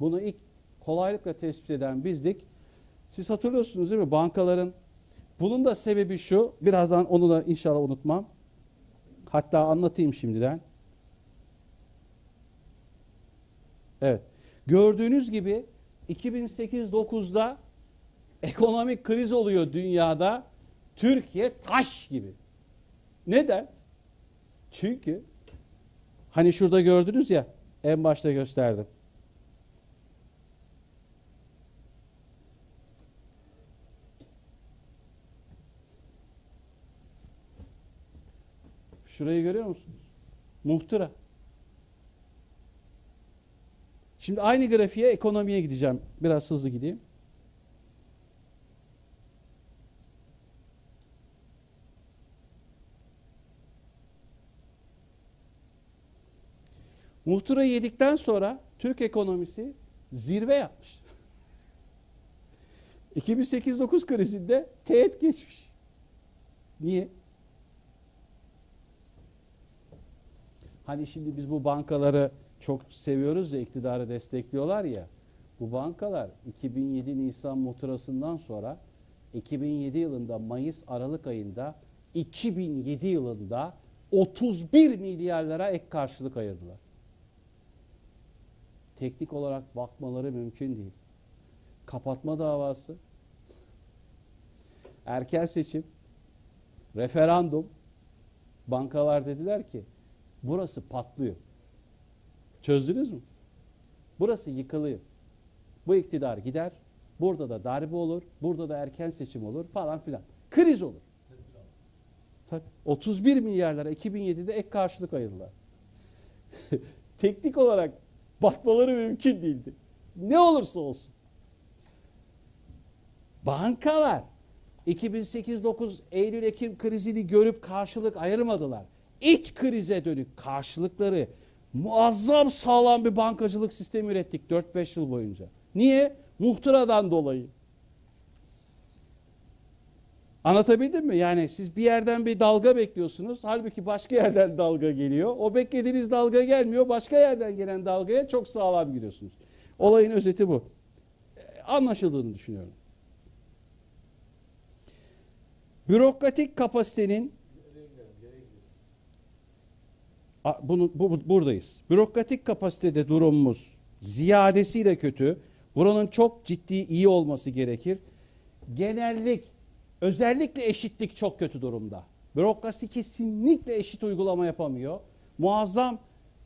Bunu ilk kolaylıkla tespit eden bizdik. Siz hatırlıyorsunuz değil mi? Bankaların bunun da sebebi şu. Birazdan onu da inşallah unutmam. Hatta anlatayım şimdiden. Evet. Gördüğünüz gibi 2008-9'da ekonomik kriz oluyor dünyada. Türkiye taş gibi. Neden? Çünkü hani şurada gördünüz ya en başta gösterdim. Şurayı görüyor musunuz? Muhtıra. Şimdi aynı grafiğe ekonomiye gideceğim. Biraz hızlı gideyim. Muhtırayı yedikten sonra Türk ekonomisi zirve yapmış. *laughs* 2008-9 krizinde teğet geçmiş. Niye? Hani şimdi biz bu bankaları çok seviyoruz ya iktidarı destekliyorlar ya. Bu bankalar 2007 Nisan muhtırasından sonra 2007 yılında Mayıs Aralık ayında 2007 yılında 31 milyarlara ek karşılık ayırdılar. Teknik olarak bakmaları mümkün değil. Kapatma davası, erken seçim, referandum, bankalar dediler ki burası patlıyor. Çözdünüz mü? Burası yıkılıyor. Bu iktidar gider, burada da darbe olur, burada da erken seçim olur falan filan. Kriz olur. Tabii. 31 milyarlara 2007'de ek karşılık ayırdılar. *laughs* Teknik olarak batmaları mümkün değildi. Ne olursa olsun. Bankalar 2008-9 Eylül-Ekim krizini görüp karşılık ayırmadılar. İç krize dönük karşılıkları muazzam sağlam bir bankacılık sistemi ürettik 4-5 yıl boyunca. Niye? Muhtıradan dolayı. Anlatabildim mi? Yani siz bir yerden bir dalga bekliyorsunuz. Halbuki başka yerden dalga geliyor. O beklediğiniz dalga gelmiyor. Başka yerden gelen dalgaya çok sağlam giriyorsunuz. Olayın özeti bu. Anlaşıldığını düşünüyorum. Bürokratik kapasitenin bunu bu, bu- buradayız. Bürokratik kapasitede durumumuz ziyadesiyle kötü. Buranın çok ciddi iyi olması gerekir. Genellik, özellikle eşitlik çok kötü durumda. Bürokrasi kesinlikle eşit uygulama yapamıyor. Muazzam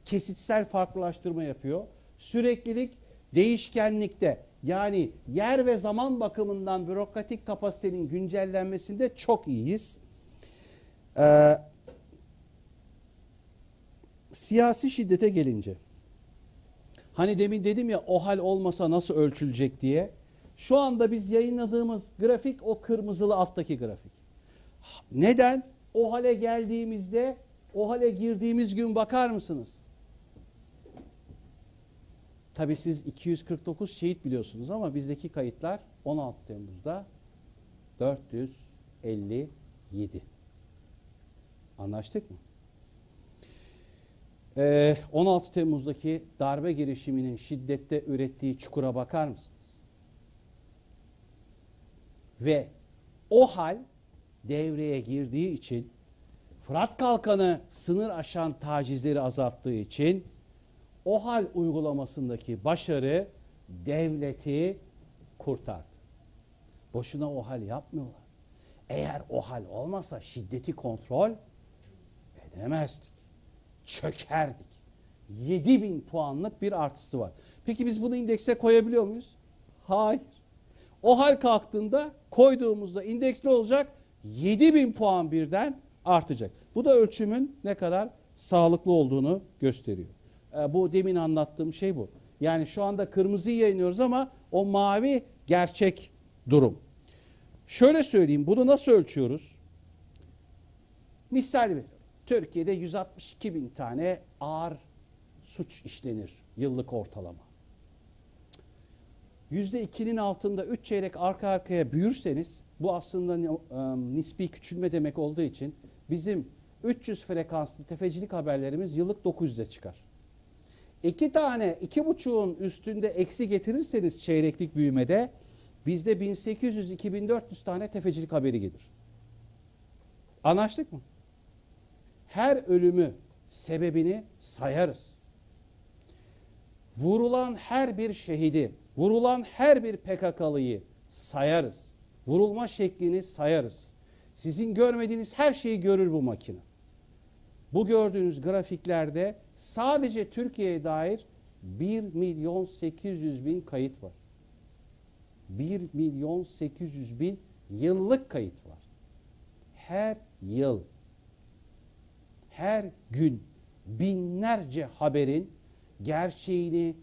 kesitsel farklılaştırma yapıyor. Süreklilik değişkenlikte yani yer ve zaman bakımından bürokratik kapasitenin güncellenmesinde çok iyiyiz. Ee, siyasi şiddete gelince hani demin dedim ya o hal olmasa nasıl ölçülecek diye şu anda biz yayınladığımız grafik o kırmızılı alttaki grafik. Neden? O hale geldiğimizde o hale girdiğimiz gün bakar mısınız? Tabii siz 249 şehit biliyorsunuz ama bizdeki kayıtlar 16 Temmuz'da 457. Anlaştık mı? Ee, 16 Temmuz'daki darbe girişiminin şiddette ürettiği çukura bakar mısınız? Ve o hal devreye girdiği için Fırat Kalkanı sınır aşan tacizleri azalttığı için o hal uygulamasındaki başarı devleti kurtardı. Boşuna o hal yapmıyorlar. Eğer o hal olmasa şiddeti kontrol edemezdik. Çökerdik. 7000 puanlık bir artısı var. Peki biz bunu indekse koyabiliyor muyuz? Hayır. O hal kalktığında koyduğumuzda indeks ne olacak? 7000 puan birden artacak. Bu da ölçümün ne kadar sağlıklı olduğunu gösteriyor. E, bu demin anlattığım şey bu. Yani şu anda kırmızıyı yayınlıyoruz ama o mavi gerçek durum. Şöyle söyleyeyim bunu nasıl ölçüyoruz? Misal veriyorum. Türkiye'de 162 bin tane ağır suç işlenir yıllık ortalama. %2'nin altında 3 çeyrek arka arkaya büyürseniz bu aslında e, nispi küçülme demek olduğu için bizim 300 frekanslı tefecilik haberlerimiz yıllık 900'e çıkar. İki tane, iki buçuğun üstünde eksi getirirseniz çeyreklik büyümede bizde 1800-2400 tane tefecilik haberi gelir. Anlaştık mı? Her ölümü, sebebini sayarız. Vurulan her bir şehidi, vurulan her bir PKK'lıyı sayarız. Vurulma şeklini sayarız. Sizin görmediğiniz her şeyi görür bu makine. Bu gördüğünüz grafiklerde sadece Türkiye'ye dair 1 milyon 800 bin kayıt var. 1 milyon 800 bin yıllık kayıt var. Her yıl, her gün binlerce haberin gerçeğini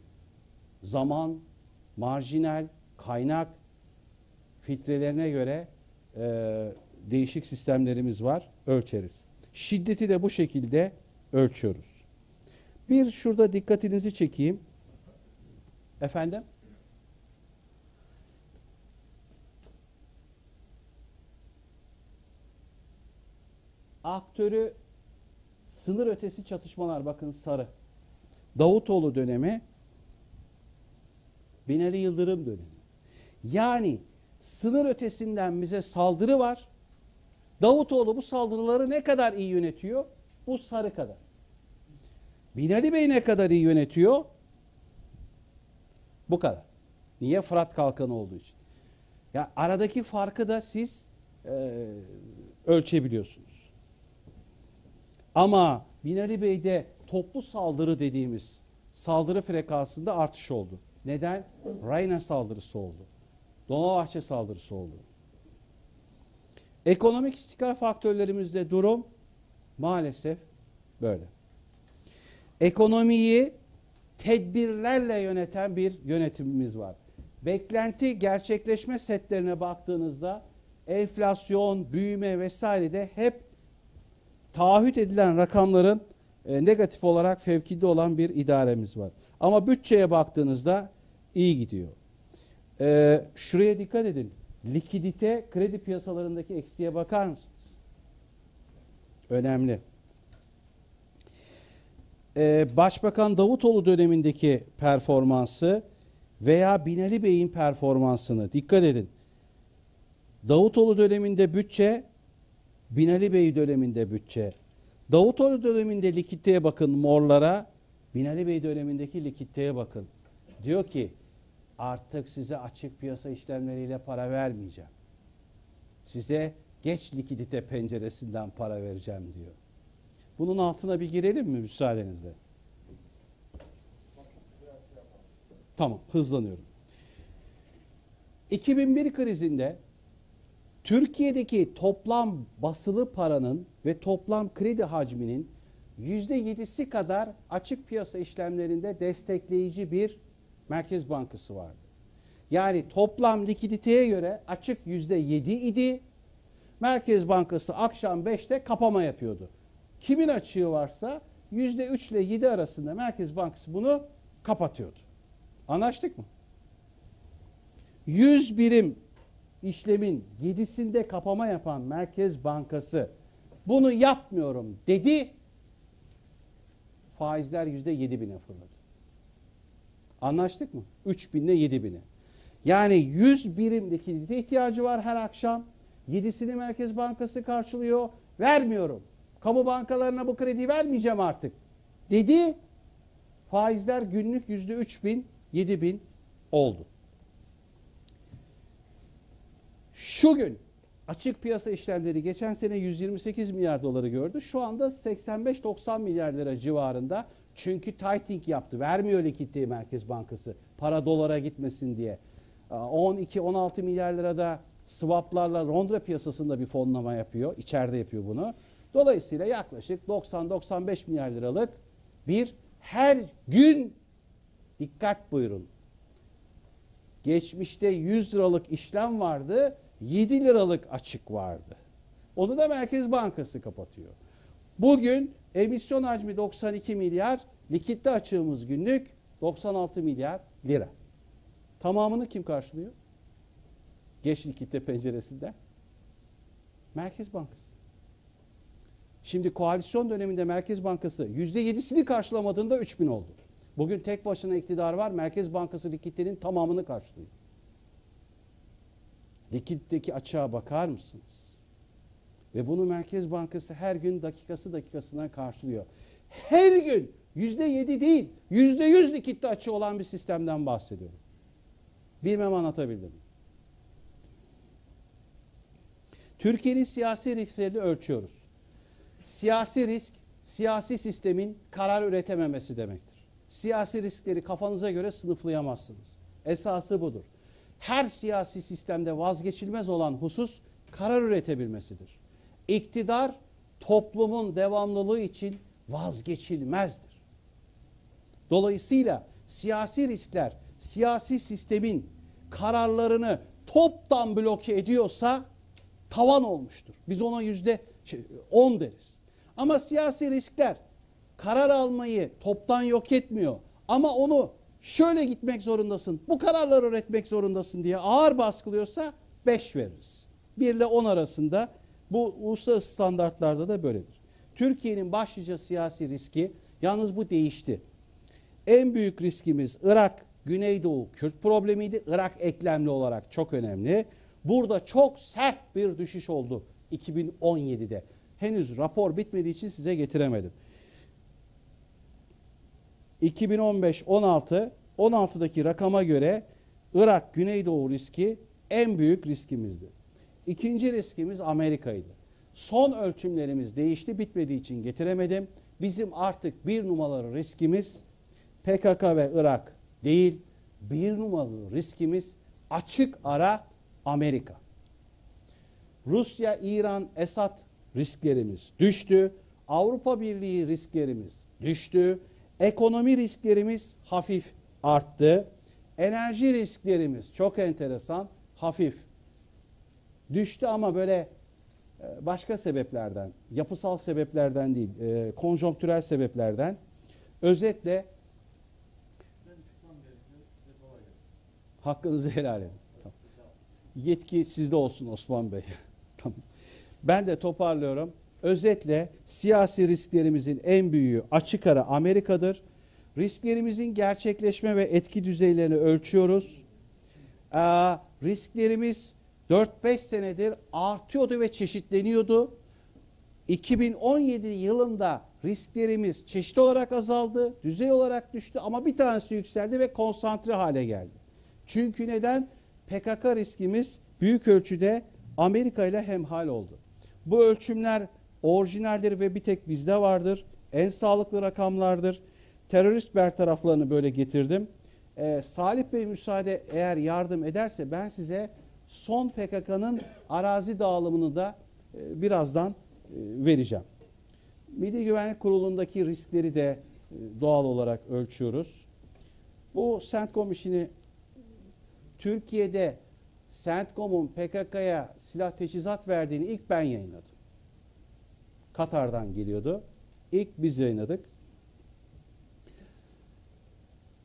zaman, marjinal, kaynak filtrelerine göre e, değişik sistemlerimiz var, ölçeriz. Şiddeti de bu şekilde ölçüyoruz. Bir şurada dikkatinizi çekeyim. Efendim? Aktörü sınır ötesi çatışmalar bakın sarı. Davutoğlu dönemi Binali Yıldırım dönemi. Yani sınır ötesinden bize saldırı var. Davutoğlu bu saldırıları ne kadar iyi yönetiyor? Bu sarı kadar. Binali Bey ne kadar iyi yönetiyor? Bu kadar. Niye? Fırat Kalkanı olduğu için. Ya aradaki farkı da siz e, ölçebiliyorsunuz. Ama Binali Bey'de toplu saldırı dediğimiz saldırı frekansında artış oldu. Neden? Rayna saldırısı oldu. Dolmabahçe saldırısı oldu. Ekonomik istikrar faktörlerimizde durum maalesef böyle. Ekonomiyi tedbirlerle yöneten bir yönetimimiz var. Beklenti gerçekleşme setlerine baktığınızda enflasyon, büyüme vesairede hep taahhüt edilen rakamların e, negatif olarak fevkinde olan bir idaremiz var. Ama bütçeye baktığınızda iyi gidiyor. E, şuraya dikkat edin. Likidite kredi piyasalarındaki eksiğe bakar mısınız? Önemli. E, Başbakan Davutoğlu dönemindeki performansı veya Binali Bey'in performansını dikkat edin. Davutoğlu döneminde bütçe Binali Bey döneminde bütçe. Davutoğlu döneminde likiditeye bakın morlara. Binali Bey dönemindeki likiditeye bakın. Diyor ki artık size açık piyasa işlemleriyle para vermeyeceğim. Size geç likidite penceresinden para vereceğim diyor. Bunun altına bir girelim mi müsaadenizle? Tamam, hızlanıyorum. 2001 krizinde Türkiye'deki toplam basılı paranın ve toplam kredi hacminin %7'si kadar açık piyasa işlemlerinde destekleyici bir Merkez Bankası vardı. Yani toplam likiditeye göre açık %7 idi. Merkez Bankası akşam 5'te kapama yapıyordu. Kimin açığı varsa %3 ile 7 arasında Merkez Bankası bunu kapatıyordu. Anlaştık mı? 100 birim işlemin 7'sinde kapama yapan Merkez Bankası bunu yapmıyorum dedi. Faizler %7 bine fırladı. Anlaştık mı? 3 binle 7 bine. Yani 100 birim likidite ihtiyacı var her akşam. 7'sini Merkez Bankası karşılıyor. Vermiyorum. Kamu bankalarına bu kredi vermeyeceğim artık. Dedi. Faizler günlük %3 bin, 7 bin oldu. Şu gün açık piyasa işlemleri geçen sene 128 milyar doları gördü. Şu anda 85-90 milyar lira civarında. Çünkü tightening yaptı. Vermiyor likiditeyi Merkez Bankası. Para dolara gitmesin diye. 12-16 milyar lirada swaplarla Londra piyasasında bir fonlama yapıyor. İçeride yapıyor bunu. Dolayısıyla yaklaşık 90-95 milyar liralık bir her gün dikkat buyurun. Geçmişte 100 liralık işlem vardı. 7 liralık açık vardı. Onu da Merkez Bankası kapatıyor. Bugün emisyon hacmi 92 milyar, likitte açığımız günlük 96 milyar lira. Tamamını kim karşılıyor? Geç likitte penceresinde. Merkez Bankası. Şimdi koalisyon döneminde Merkez Bankası %7'sini karşılamadığında 3000 oldu. Bugün tek başına iktidar var. Merkez Bankası likiditenin tamamını karşılıyor. Likitteki açığa bakar mısınız? Ve bunu Merkez Bankası her gün dakikası dakikasına karşılıyor. Her gün yüzde yedi değil, yüzde yüz likitte açığı olan bir sistemden bahsediyorum. Bilmem anlatabildim. Türkiye'nin siyasi risklerini ölçüyoruz. Siyasi risk, siyasi sistemin karar üretememesi demektir. Siyasi riskleri kafanıza göre sınıflayamazsınız. Esası budur. Her siyasi sistemde vazgeçilmez olan husus karar üretebilmesidir. İktidar toplumun devamlılığı için vazgeçilmezdir. Dolayısıyla siyasi riskler siyasi sistemin kararlarını toptan bloke ediyorsa tavan olmuştur. Biz ona yüzde şey, 10 deriz. Ama siyasi riskler karar almayı toptan yok etmiyor. Ama onu şöyle gitmek zorundasın, bu kararları üretmek zorundasın diye ağır baskılıyorsa 5 veririz. 1 ile 10 arasında bu uluslararası standartlarda da böyledir. Türkiye'nin başlıca siyasi riski yalnız bu değişti. En büyük riskimiz Irak, Güneydoğu Kürt problemiydi. Irak eklemli olarak çok önemli. Burada çok sert bir düşüş oldu 2017'de. Henüz rapor bitmediği için size getiremedim. 2015-16 16'daki rakama göre Irak Güneydoğu riski en büyük riskimizdi. İkinci riskimiz Amerika'ydı. Son ölçümlerimiz değişti bitmediği için getiremedim. Bizim artık bir numaralı riskimiz PKK ve Irak değil. Bir numaralı riskimiz açık ara Amerika. Rusya, İran, Esad risklerimiz düştü. Avrupa Birliği risklerimiz düştü. Ekonomi risklerimiz hafif arttı. Enerji risklerimiz çok enteresan hafif düştü ama böyle e, başka sebeplerden, yapısal sebeplerden değil, e, konjonktürel sebeplerden. Özetle hakkınızı helal edin. Tamam. Yetki sizde olsun Osman Bey. *laughs* tamam. Ben de toparlıyorum. Özetle siyasi risklerimizin en büyüğü açık ara Amerika'dır. Risklerimizin gerçekleşme ve etki düzeylerini ölçüyoruz. Aa, risklerimiz 4-5 senedir artıyordu ve çeşitleniyordu. 2017 yılında risklerimiz çeşitli olarak azaldı, düzey olarak düştü ama bir tanesi yükseldi ve konsantre hale geldi. Çünkü neden? PKK riskimiz büyük ölçüde Amerika ile hemhal oldu. Bu ölçümler orijinaldir ve bir tek bizde vardır. En sağlıklı rakamlardır. Terörist bertaraflarını böyle getirdim. Ee, Salih Bey müsaade eğer yardım ederse ben size son PKK'nın arazi dağılımını da e, birazdan e, vereceğim. Milli Güvenlik Kurulu'ndaki riskleri de e, doğal olarak ölçüyoruz. Bu CENTCOM işini Türkiye'de CENTCOM'un PKK'ya silah teçhizat verdiğini ilk ben yayınladım. Katar'dan geliyordu. İlk biz yayınladık.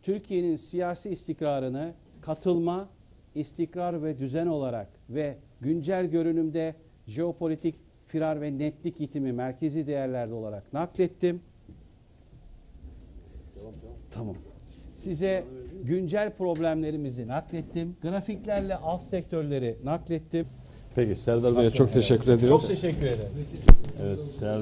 Türkiye'nin siyasi istikrarını katılma, istikrar ve düzen olarak ve güncel görünümde jeopolitik firar ve netlik yitimi merkezi değerlerde olarak naklettim. Tamam. Size güncel problemlerimizi naklettim. Grafiklerle alt sektörleri naklettim. Peki Serdar Bey'e çok teşekkür ediyoruz. Çok teşekkür ederim. Evet Ser,